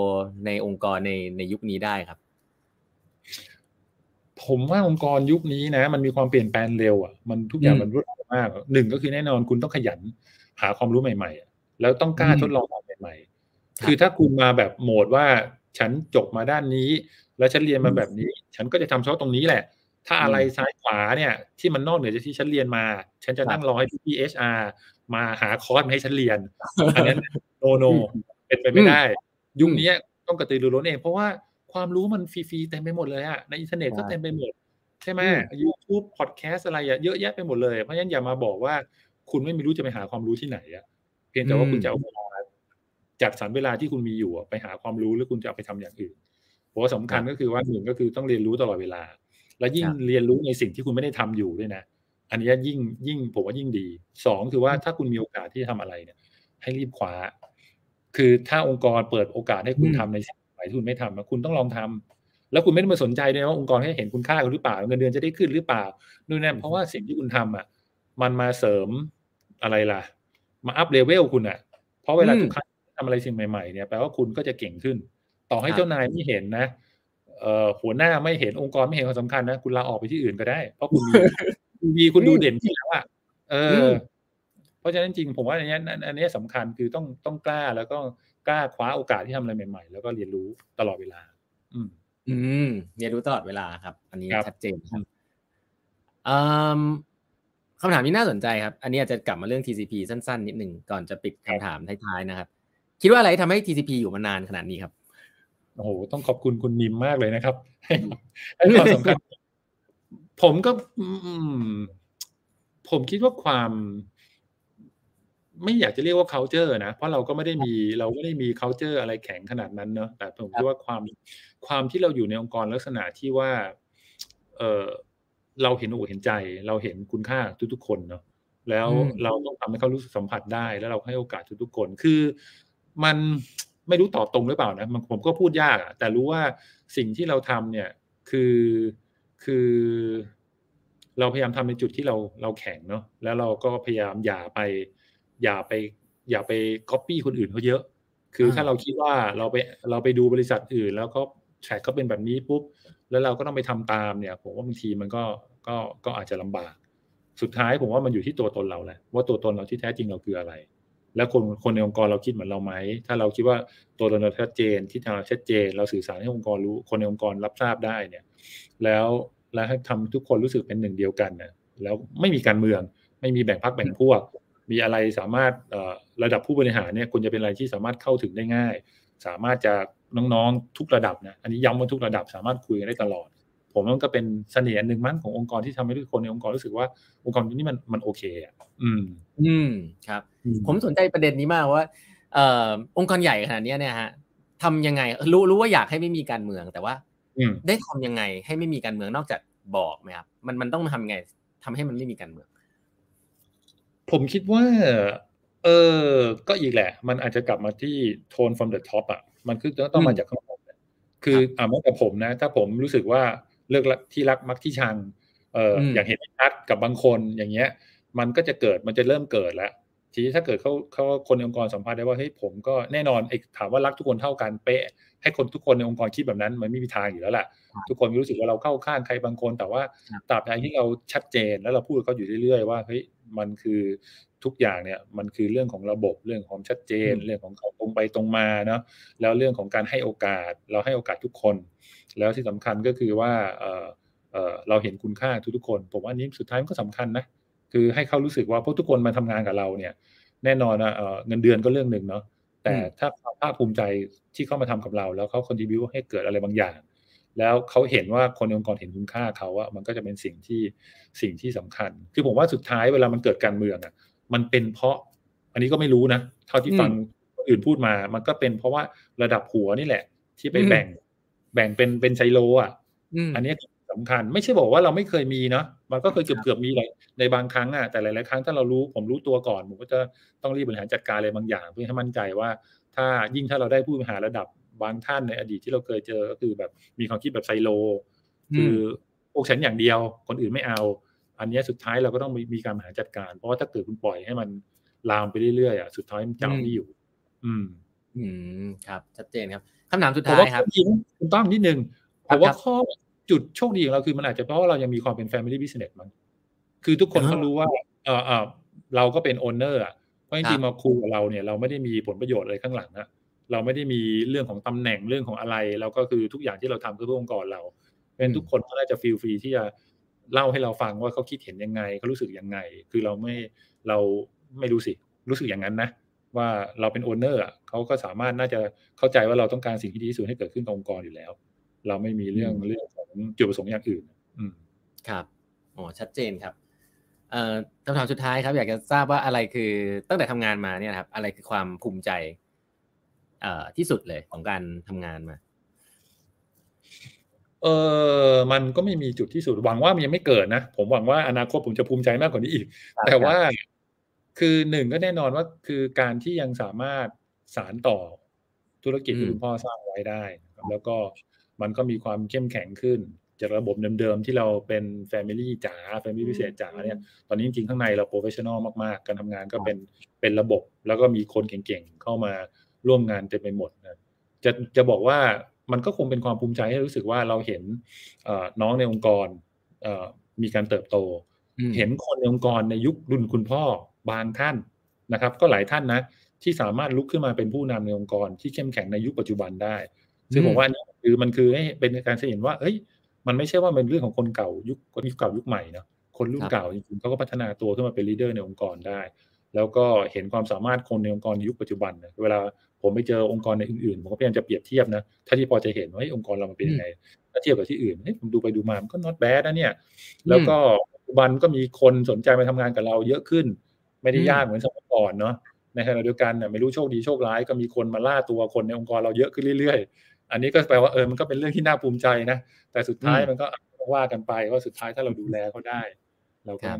ในองค์กรในในยุคนี้ได้ครับ ผมว่าองค์กรยุคนี้นะ มันมีความเปลี่ยนแปลงเร็วอะมันทุกอย่างมันรวดเร็วมากหนึ่งก็คือแน่นอนคุณต้องขยันหาความรู้ใหม่ ๆ แล้วต้องกล้าทดลองอะไรใหม่ คือถ้าคุณมาแบบโหมดว่าฉันจบมาด้านนี้ แล้วฉันเรียนมาแบบนี้ ฉันก็จะทำเฉพาะตรงนี้แหละ ถ้าอะไรซ้ายขวาเนี่ย ที่มันนอกเหนือจากที่ฉันเรียนมา ฉันจะนั่งรอให้พี่ HR มาหาคอร์สมาให้ฉันเรียนอันนั้น no no เป็นไปไม่ได้ ยุคนี้ต้องกระตือรือร้นเอง เพราะว่าความรู้มันฟรีๆเต็มไปหมดเลยอะในอินเทอร์เน็ตก็เต็มไปหมด ใช่ไหมยูทูบพอดแคสอะไรอะเยอะแยะไปหมดเลยเพราะฉะนั้นอย่ามาบอกว่า คุณไม่มีรู้จะไปหาความรู้ที่ไหนอะเพียงแต่ว่าคุณจะเอา จัดสรรเวลาที่คุณมีอยู่ไปหาความรู้หรือคุณจะเอาไปทำอย่างอื่นเพราะสำคัญก็คือว่าหนึ่งก็คือต้องเรียนรู้ตลอดเวลา และยิ่งเรียนรู้ในสิ่งที่คุณไม่ได้ทำอยู่ด้วยนะ อันนี้ยิ่งยิ่งผมว่ายิ่งดีสองคือว่าถ้าคุณมีโอกาสที่จะทำอะไรเนี่ย ให้รีบคว้า คือถ้าองค์กรเปิดโอกาสให้คุณทำในสิ่งใหม่ที่คุณไม่ทำคุณต้องลองทำแล้วคุณไม่ได้มาสนใจด้วยว่าองค์กรให้เห็นคุณค่าคุณหรือเปล่าเงินเดือนจะได้ขึ้นหรือเปล่านู่นนั่นเพราะว่าสิ่งที่คุณทำอะ มันมาเสริมอะไรล่ะ มา up level คุณอะ เพราะเวลาทุกครั้ง ทำอะไรสิ่งใหม่ๆเนี่ยแปลว่าคุณก็จะเก่งขึ้น ต่อให้เจ้านายไม่เห็นนะเอ่อหัวหน้าไม่เห็นองค์กรไม่เห็นความสำคัญนะคุณลาออกไปที่อื่นก็ได้ เพราะคุณมีมีคุณดูเด่นที่แล้วอะเออ เพราะฉะนั้นจริงผมว่าอันนี้อันนี้สำคัญคือต้องต้องกล้าแล้วก็กล้าคว้าโอกาสที่ทำอะไรใหม่ ๆ แล้วก็เรียนรู้ตลอดเวลา อืม อืม เรียนรู้ตลอดเวลาครับ อันนี้ชัดเจนครับคำถามนี้น่าสนใจครับ อันนี้อาจจะกลับมาเรื่อง TCP สั้นๆ นิดหนึ่งก่อนจะปิดคำถามท้ายๆนะครับ คิดว่าอะไรทำให้ TCP อยู่มานานขนาดนี้ครับโอ้โหต้องขอบคุณคุณนิมมากเลยนะครับให้ความสำคัญผมก็ผมคิดว่าความไม่อยากจะเรียกว่า culture นะ เพราะเราก็ไม่ได้มีเราไม่ได้มี culture อะไรแข็งขนาดนั้นเนาะแต่ผมคิดว่าความความที่เราอยู่ในองค์กรลักษณะที่ว่า เออเราเห็นอกเห็นใจ เราเห็นคุณค่าทุกๆคนเนาะแล้วเราต้องทำให้เขารู้สึกสัมผัสได้ แล้วเราให้โอกาสทุกๆคน คือ มันไม่รู้ตอบตรงหรือเปล่านะมันผมก็พูดยากอะแต่รู้ว่าสิ่งที่เราทำเนี่ยคือคือ เราพยายามทำในจุดที่เราเราแข็งเนาะแล้วเราก็พยายามอย่าไป อย่าไป อย่าไปก๊อปปี้คนอื่นเขาเยอะ คือถ้าเราคิดว่าเราไปเราไปดูบริษัทอื่น แล้วก็แทร็กเขาเป็นแบบนี้ปุ๊บแล้วเราก็ต้องไปทำตามเนี่ย ผมว่าบางทีมันก็ก็ก็อาจจะลำบาก สุดท้ายผมว่ามันอยู่ที่ตัวตนเราแหละว่าตัวตนเราที่แท้จริงเราคืออะไร แล้วคนคนในองค์กรเราคิดเหมือนเราไหม ถ้าเราคิดว่าตัวตนเราชัดเจนที่ทางเราชัดเจน เราสื่อสารให้องค์กรรู้ คนในองค์กรรับทราบได้เนี่ย แล้วแล้วทำทุกคนรู้สึกเป็นหนึ่งเดียวกันเนะแล้วไม่มีการเมือง ไม่มีแบ่งพรรคแบ่งพวก มีอะไรสามารถระดับผู้บริหารเนี่ยคุณจะเป็นอะไรที่สามารถเข้าถึงได้ง่าย สามารถจะน้องๆทุกระดับนะอันนี้ย้ำว่าทุกระดับสามารถคุยกันได้ตลอด ผมว่าก็เป็นเสน่ห์หนึ่งมั้งขององค์กรที่ทำให้ทุกคนในองค์กรรู้สึกว่าองค์กรนี้มันมันโอเคอะอืม อืมครับ ผมสนใจประเด็นนี้มากว่าเอ่อองค์กรใหญ่ขนาดนี้เนี่ยฮะทำยังไงรู้รู้ว่าอยากให้ไม่มีการเมืองแต่ว่าได้ทำยังไงให้ไม่มีการเมืองนอกจากบอกไหมครับมันมันต้องทำยังไงทำให้มันไม่มีการเมือง ผมคิดว่า เออก็อีกแหละ มันอาจจะกลับมาที่โทน from the top อะมันคือต้องมาจากข้างบนคืออ่าเมื่อกับผมนะ ถ้าผมรู้สึกว่า เลือกที่รักมักที่ชังเอออย่างเห็นชัดกับบางคนอย่างเงี้ย มันก็จะเกิดมันจะเริ่มเกิดแล้วทีนี้ถ้าเกิดเขาเขาคนในองค์กรสัมภาษณ์ได้ว่าเฮ้ยผมก็แน่นอนไอ้ถามว่ารักทุกคนเท่ากันเป๊ะ ให้คนทุกคนในองค์กรคิดแบบนั้น มันไม่มีทางอยู่แล้วแหละทุกคนรู้สึกว่าเราเข้าข้างใครบางคน แต่ว่าตราบใดที่เราชัดเจนแล้วเราพูดกับเขาอยู่เรื่อยๆว่าเฮ้ย มันคือทุกอย่างเนี่ยมันคือเรื่องของระบบเรื่องของชัดเจน เรื่องของเขาตรงไปตรงมาเนาะแล้วเรื่องของการให้โอกาสเราให้โอกาสทุกคน แล้วที่สำคัญก็คือว่าเออเออเราเห็นคุณค่าทุกๆคน ผมว่านี้สุดท้ายมันก็สำคัญนะคือให้เขารู้สึกว่าพวกทุกคนมาทำงานกับเราเนี่ย แน่นอนนะเงินเดือนก็เรื่องหนึ่งเนาะแต่ถ้าภาคภูมิใจที่เข้ามาทำกับเรา แล้วเขาคอนดิบิวให้เกิดอะไรบางอย่าง แล้วเขาเห็นว่าคนในองค์กรเห็นคุณค่าเขาว่ามันก็จะเป็นสิ่งที่สิ่งที่สำคัญ คือผมว่าสุดท้ายเวลามันเกิดการเมืองอะมันเป็นเพราะ อันนี้ก็ไม่รู้นะเท่าที่ฟังคนอื่นพูดมา มันก็เป็นเพราะว่าระดับหัวนี่แหละ ที่ไปแบ่ง แบ่งเป็นเป็นไซโลอะอันนี้สำคัญ ไม่ใช่บอกว่าเราไม่เคยมีเนาะมันก็เคยเกือบเกือบมีเลยในบางครั้งอะแต่หลาย ๆ ครั้งถ้าเรารู้ผมรู้ตัวก่อนผมก็จะต้องรีบบริหารจัดการอะไรบางอย่าง เพื่อให้มั่นใจว่า ถ้ายิ่งถ้าเราได้ผู้บริหารระดับ บางท่านในอดีตที่เราเคยเจอก็คือแบบมีความคิดแบบไซโล คือพวกฉันอย่างเดียว คนอื่นไม่เอา อันนี้สุดท้ายเราก็ต้องมีการบริหารจัดการ เพราะว่าถ้าเกิดคุณปล่อยให้มันลามไปเรื่อยๆอะสุดท้ายมันจะไม่อยู่ อืม อืมครับ ชัดเจนครับคำถามสุดท้ายครับคุณต้องนิดนึงผมว่าข้อจุดโชคดีของเราคือมันอาจจะเพราะว่าเรายังมีความเป็น family business มันคือทุกคนเขารู้ว่า เออเออเราก็เป็นโอนเนอร์อะเพราะจริงๆมาคุยกับเราเนี่ยเราไม่ได้มีผลประโยชน์อะไรข้างหลังนะ เราไม่ได้มีเรื่องของตำแหน่งเรื่องของอะไรเราก็คือทุกอย่างที่เราทำคือเพื่อองค์กรเราเป็นทุกคนก็น่าจะฟีลฟรีที่จะเล่าให้เราฟังว่าเขาคิดเห็นยังไงเขารู้สึกยังไง คือเราไม่เราไม่รู้สิรู้สึกอย่างนั้นนะว่าเราเป็นโอนเนอร์เขาก็สามารถน่าจะเข้าใจว่าเราต้องการสิ่งที่ดีที่สุดให้เกิดขึ้นกับองค์กรอยู่แล้ว เราไม่มีเรื่องเรื่องของจุดประสงค์อย่างอื่น อืมครับอ๋อชัดเจนครับเอ่อคำถามสุดท้ายครับ อยากจะทราบว่าอะไรคือตั้งแต่ทำงานมาเนี่ยครับ อะไรคือความภูมิใจเอ่อ ที่สุดเลยของการทำงานมาเออมันก็ไม่มีจุดที่สุดหวังว่ามันยังไม่เกิดนะ ผมหวังว่าอนาคตผมจะภูมิใจมากกว่านี้อีก แต่ว่าคือหนึ่งก็แน่นอนว่าคือการที่ยังสามารถสานต่อธุรกิจที่คุณพ่อสร้างไว้ได้ แล้วก็มันก็มีความเข้มแข็งขึ้น จากระบบเดิมๆที่เราเป็น family จ๋า family business จ๋าเนี่ยตอนนี้จริงๆข้างในเรา professional มากๆ การทำงานก็เป็นเป็นระบบ แล้วก็มีคนเก่งๆเข้ามา ร่วมงานเต็มไปหมดนะจะจะบอกว่ามันก็คงเป็นความภูมิใจให้รู้สึกว่าเราเห็นน้องในองค์กรมีการเติบโต เห็นคนในองค์กรในยุครุ่นคุณพ่อบางท่านนะครับ ก็หลายท่านนะที่สามารถลุกขึ้นมาเป็นผู้นำในองค์กรที่เข้มแข็งในยุคปัจจุบันได้ ซึ่งผมว่านี่คือมันคือให้เป็นการเห็นว่า เอ้ย มันไม่ใช่ว่าเป็นเรื่องของคนเก่ายุคยุคเก่ายุคใหม่เนาะคนรุ่นเก่าจริงๆเขาก็พัฒนาตัวขึ้นมาเป็นลีดเดอร์ในองค์กรได้ แล้วก็เห็นความสามารถคนในองค์กรในยุคปัจจุบันนะเวลา ผมไปเจอองค์กรในอื่นๆ ผมก็พยายามจะเปรียบเทียบนะถ้าที่พอจะเห็นว่าองค์กรเรามันเป็นยังไงถ้าเทียบกับที่อื่นเฮ้ยผมดูไปดูมามันก็ not bad นะเนี่ย แล้วก็ปัจจุบันก็มีคนสนใจมาทำงานกับเราเยอะขึ้น ไม่ได้ยากเหมือนสมัยก่อนเนาะในขณะเดียวกันเนี่ยไม่รู้โชคดีโชคร้ายก็มีคนมาล่าตัวคนในองค์กรเราเยอะขึ้นเรื่อยๆ อันนี้ก็แปลว่าเออมันก็เป็นเรื่องที่น่าภูมิใจนะแต่สุดท้ายมันก็ว่ากันไปว่าสุดท้ายถ้าเราดูแลเขาได้ เราก็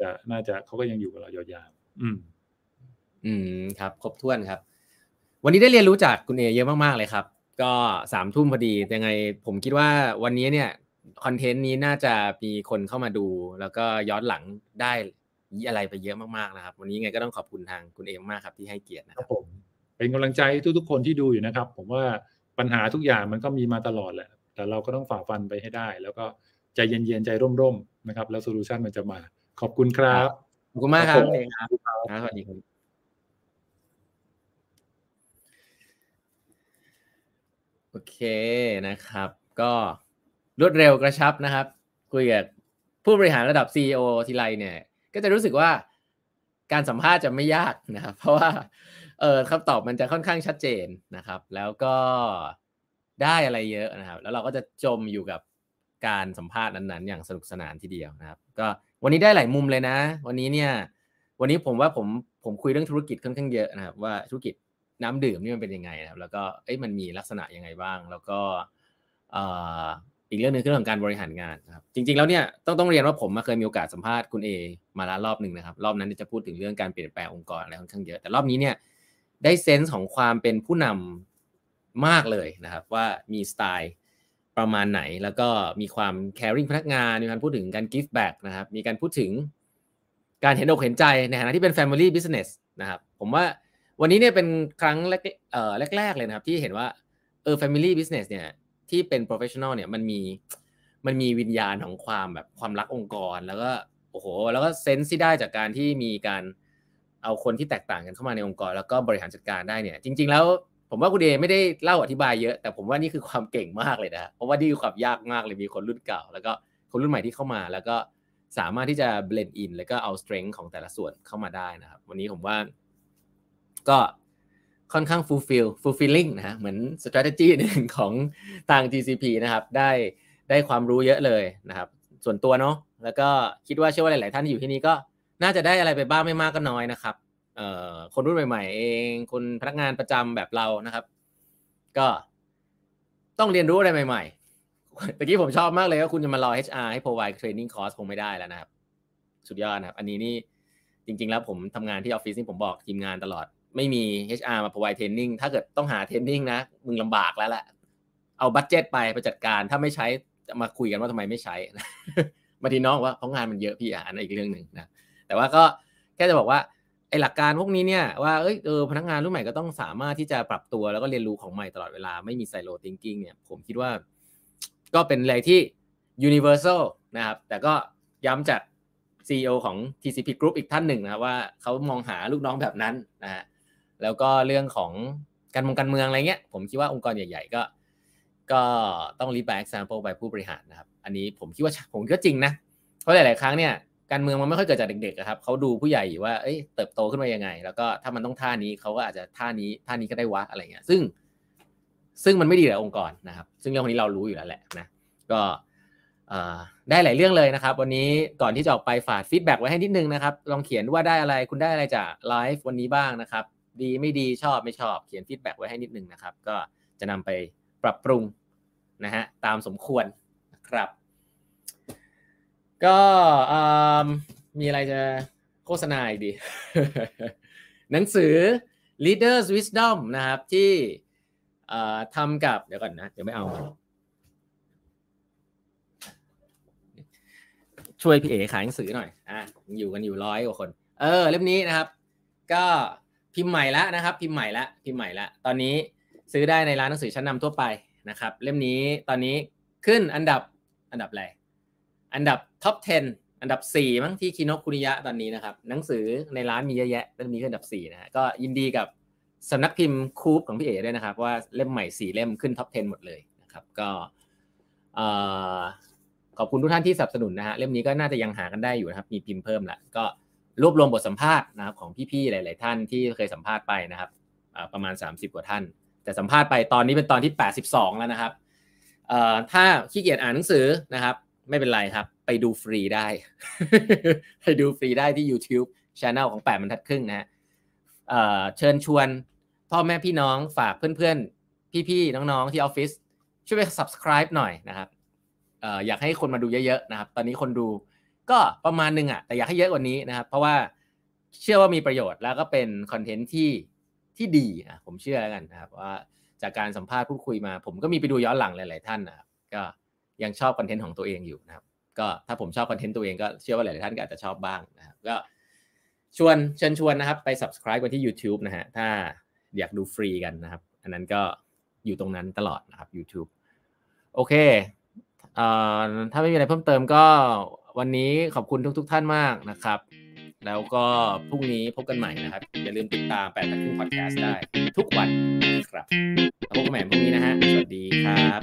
จะน่าจะเขาก็ยังอยู่กับเรายาวๆอืม อืมครับ ครบถ้วนครับ วันนี้ได้เรียนรู้จากคุณเอเยอะมากๆเลยครับ ก็สามทุ่มพอดียังไงผมคิดว่าวันนี้เนี่ยคอนเทนต์นี้น่าจะมีคนเข้ามาดู แล้วก็ย้อนหลังได้อะไรไปเยอะมากๆนะครับ วันนี้ไงก็ต้องขอบคุณทางคุณเอมากครับที่ให้เกียรตินะครับผมเป็นกำลังใจทุกๆคนที่ดูอยู่นะครับ ผมว่าปัญหาทุกอย่างมันก็มีมาตลอดแหละแต่เราก็ต้องฝ่าฟันไปให้ได้ แล้วก็ใจเย็นๆใจร่มๆนะครับ แล้วโซลูชันมันจะมาขอบคุณครับขอบคุณมากครับเองครับสวัสดีครับโอ เคนะครับ ก็รวดเร็วกระชับนะครับ คุยกับผู้บริหารระดับ CEO ทีไรเนี่ย ก็จะรู้สึกว่าการสัมภาษณ์จะไม่ยากนะครับ เพราะว่าเออคำตอบมันจะค่อนข้างชัดเจนนะครับ แล้วก็ได้อะไรเยอะนะครับ แล้วเราก็จะจมอยู่กับการสัมภาษณ์นั้นๆ อย่างสนุกสนานทีเดียวนะครับ ก็วันนี้ได้หลายมุมเลยนะ วันนี้เนี่ย วันนี้ผมว่าผมผมคุยเรื่องธุรกิจค่อนข้างเยอะนะครับ ว่าธุรกิจ น้ำดื่มนี่มันเป็นยังไงนะครับ แล้วก็เอ้ยมันมีลักษณะยังไงบ้าง แล้วก็อีกเรื่องหนึ่งคือเรื่องของการบริหารงานครับ จริง ๆแล้วเนี่ยต้องต้องเรียนว่าผมมาเคยมีโอกาสสัมภาษณ์คุณเอมาแล้วรอบหนึ่งนะครับ รอบนั้นจะพูดถึงเรื่องการเปลี่ยนแปลงองค์กรอะไรค่อนข้างเยอะ แต่รอบนี้เนี่ยได้เซนส์ของความเป็นผู้นำมากเลยนะครับ ว่ามีสไตล์ประมาณไหน แล้วก็มีความ caring พนักงานมีการพูดถึงการ give back นะครับ มีการพูดถึงการเห็นอกเห็นใจในฐานะที่เป็น family business นะครับ ผมว่า วันนี้เนี่ยเป็นครั้งแรกเอ่อแรกๆเลยนะครับ ที่เห็นว่าเออ family business เนี่ยที่เป็น professional เนี่ยมันมีมันมีวิญญาณของความแบบความรักองค์กร แล้วก็โอ้โห แล้วก็เซนส์ที่ได้จากการที่มีการเอาคนที่แตกต่างกันเข้ามาในองค์กร แล้วก็บริหารจัดการได้เนี่ย จริง ๆ แล้วผมว่าคุณเดไม่ได้เล่าอธิบายเยอะ แต่ผมว่านี่คือความเก่งมากเลยนะเพราะว่านี่คือความยากมากเลยมีคนรุ่นเก่า แล้วก็คนรุ่นใหม่ที่เข้ามา แล้วก็สามารถที่จะ blend in แล้วก็เอา strength ของแต่ละส่วนเข้ามาได้นะครับ วันนี้ผมว่า ก็ค่อนข้าง fulfill fulfilling นะฮะเหมือน strategy หนึ่งของทาง GCP นะครับ ได้ได้ความรู้เยอะเลยนะครับ ส่วนตัวเนาะแล้วก็คิดว่าเชื่อว่าหลาย ๆ ท่านที่อยู่ที่นี่ก็น่าจะได้อะไรไปบ้างไม่มากก็น้อยนะครับเอ่อคนรุ่นใหม่ ๆ เองคนพนักงานประจำแบบเรานะครับ ก็ต้องเรียนรู้อะไรใหม่ ๆ ตะกี้ผมชอบมากเลยว่าคุณจะมารอ HR ให้ provide training course คงไม่ได้แล้วนะครับ สุดยอดนะครับ อันนี้นี่จริง ๆ แล้วผมทำงานที่ออฟฟิศนี่ผมบอกทีมงานตลอด ไม่มี HR มา provide training ถ้าเกิดต้องหา training นะ มึงลำบากแล้วแหละเอาบัตเจ็ตไปไปจัดการ ถ้าไม่ใช้จะมาคุยกันว่าทำไมไม่ใช้บางทีน้องว่าเพราะงานมันเยอะพี่อะอันอีกเรื่องหนึ่งนะ แต่ว่าก็แค่จะบอกว่าไอหลักการพวกนี้เนี่ยว่าเอ้ยเออพนักงานรุ่นใหม่ก็ต้องสามารถที่จะปรับตัวแล้วก็เรียนรู้ของใหม่ตลอดเวลาไม่มีไซโลทิงกิ้งเนี่ยผมคิดว่า ก็เป็นอะไรที่ universal นะครับ แต่ก็ย้ำจาก CEO ของ TCP Group อีกท่านหนึ่งนะว่าเขามองหาลูกน้องแบบนั้นนะฮะ แล้วก็เรื่องของการมงการเมืองอะไรเงี้ย ผมคิดว่าองค์กรใหญ่ ๆ ก็ ก็ต้องรีบ by example ไปผู้บริหารนะครับ อันนี้ผมคิดว่าผมก็จริงนะเพราะหลาย ๆ ครั้งเนี่ยการเมืองมันไม่ค่อยเกิดจากเด็กๆครับเขาดูผู้ใหญ่ว่าเอ้ยเติบโตขึ้นมายังไง แล้วก็ถ้ามันต้องท่านี้เขาก็อาจจะท่านี้ท่านี้ก็ได้วะอะไรเงี้ย ซึ่ง ซึ่งมันไม่ดีกับองค์กรนะครับ ซึ่งเรื่องนี้เรารู้อยู่แล้วแหละนะก็ได้หลายเรื่องเลยนะครับ วันนี้ก่อนที่จะออกไปฝาก feedback ไว้ให้นิดนึงนะครับ ลองเขียนว่าได้อะไรคุณได้อะไรจากไลฟ์วันนี้บ้างนะครับ ดีไม่ดีชอบไม่ชอบเขียน feedback ไว้ให้นิดนึงนะครับ ก็จะนำไปปรับปรุงนะฮะตามสมควรนะครับ ก็มีอะไรจะโฆษณาอีกดี หนังสือ Leaders Wisdom นะครับที่ทำกับเดี๋ยวก่อนนะ เดี๋ยวไม่เอา ช่วยพี่เอ๋ขายหนังสือหน่อยอะอยู่กันอยู่ร้อยกว่าคน เออ เล่มนี้นะครับ ก็ พิมพ์ใหม่แล้วนะครับ พิมพ์ใหม่แล้วพิมพ์ใหม่แล้วตอนนี้ซื้อได้ในร้านหนังสือชั้นนำทั่วไปนะครับ เล่มนี้ตอนนี้ขึ้นอันดับอันดับอะไรอันดับท็อป 10 อันดับ 4 มั้งที่คิโนคุนิยะตอนนี้นะครับ หนังสือในร้านมีเยอะแยะเล่มนี้ขึ้นอันดับ4นะฮะก็ยินดีกับสำนักพิมพ์คูปของพี่เอ๋ด้วยนะครับ ว่าเล่มใหม่ 4 เล่มขึ้นท็อป 10 หมดเลยนะครับ ก็ขขอบคุณทุกท่านที่สนับสนุนนะฮะเล่มนี้ก็น่าจะยังหากันได้อยู่นะครับ มีพิมพ์เพิ่มละก็ รวบรวมบทสัมภาษณ์นะครับของพี่ๆหลาย ๆ ท่านที่เคยสัมภาษณ์ไปนะครับประมาณ 30 กว่าท่าน แต่สัมภาษณ์ไปตอนนี้เป็นตอนที่ 82 แล้วนะครับถ้าขี้เกียจอ่านหนังสือนะครับ ไม่เป็นไรครับ ไปดูฟรีได้ ไปดูฟรีได้ที่ YouTube c h anel ของ 8บรรทัดครึ่งนะฮะเชิญชวนพ่อแม่พี่น้องฝากเพื่อนๆ พี่ๆ น้องๆ ที่ออฟฟิศช่วยไป subscribe หน่อยนะครับอยากให้คนมาดูเยอะๆ นะครับ ตอนนี้คนดู ก็ประมาณนึงอะแต่อยากให้เยอะกว่านี้นะครับ เพราะว่าเชื่อว่ามีประโยชน์แล้วก็เป็นคอนเทนต์ที่ที่ดีอะผมเชื่อแล้วกันนะครับว่าจากการสัมภาษณ์พูดคุยมา ผมก็มีไปดูย้อนหลังหลายๆท่านนะครับก็ยังชอบคอนเทนต์ของตัวเองอยู่นะครับ ก็ถ้าผมชอบคอนเทนต์ตัวเองก็เชื่อว่าหลายๆท่านก็อาจจะชอบบ้างนะครับก็ชวนเชิญชวนนะครับไป subscribe กันที่ YouTube นะฮะถ้าอยากดูฟรีกันนะครับ อันนั้นก็อยู่ตรงนั้นตลอดนะครับ YouTube โอเคถ้าไม่มีอะไรเพิ่มเติมก็ วันนี้ขอบคุณทุกทท่านมากนะครับ แล้วก็พรุ่งนี้พบกันใหม่นะครับ อย่าลืมติดตามแปดตะครึ่งพอดแคสต์ได้ ทุกวันครับพบกันใหม่พรุ่งนี้นะฮะ สวัสดีครับ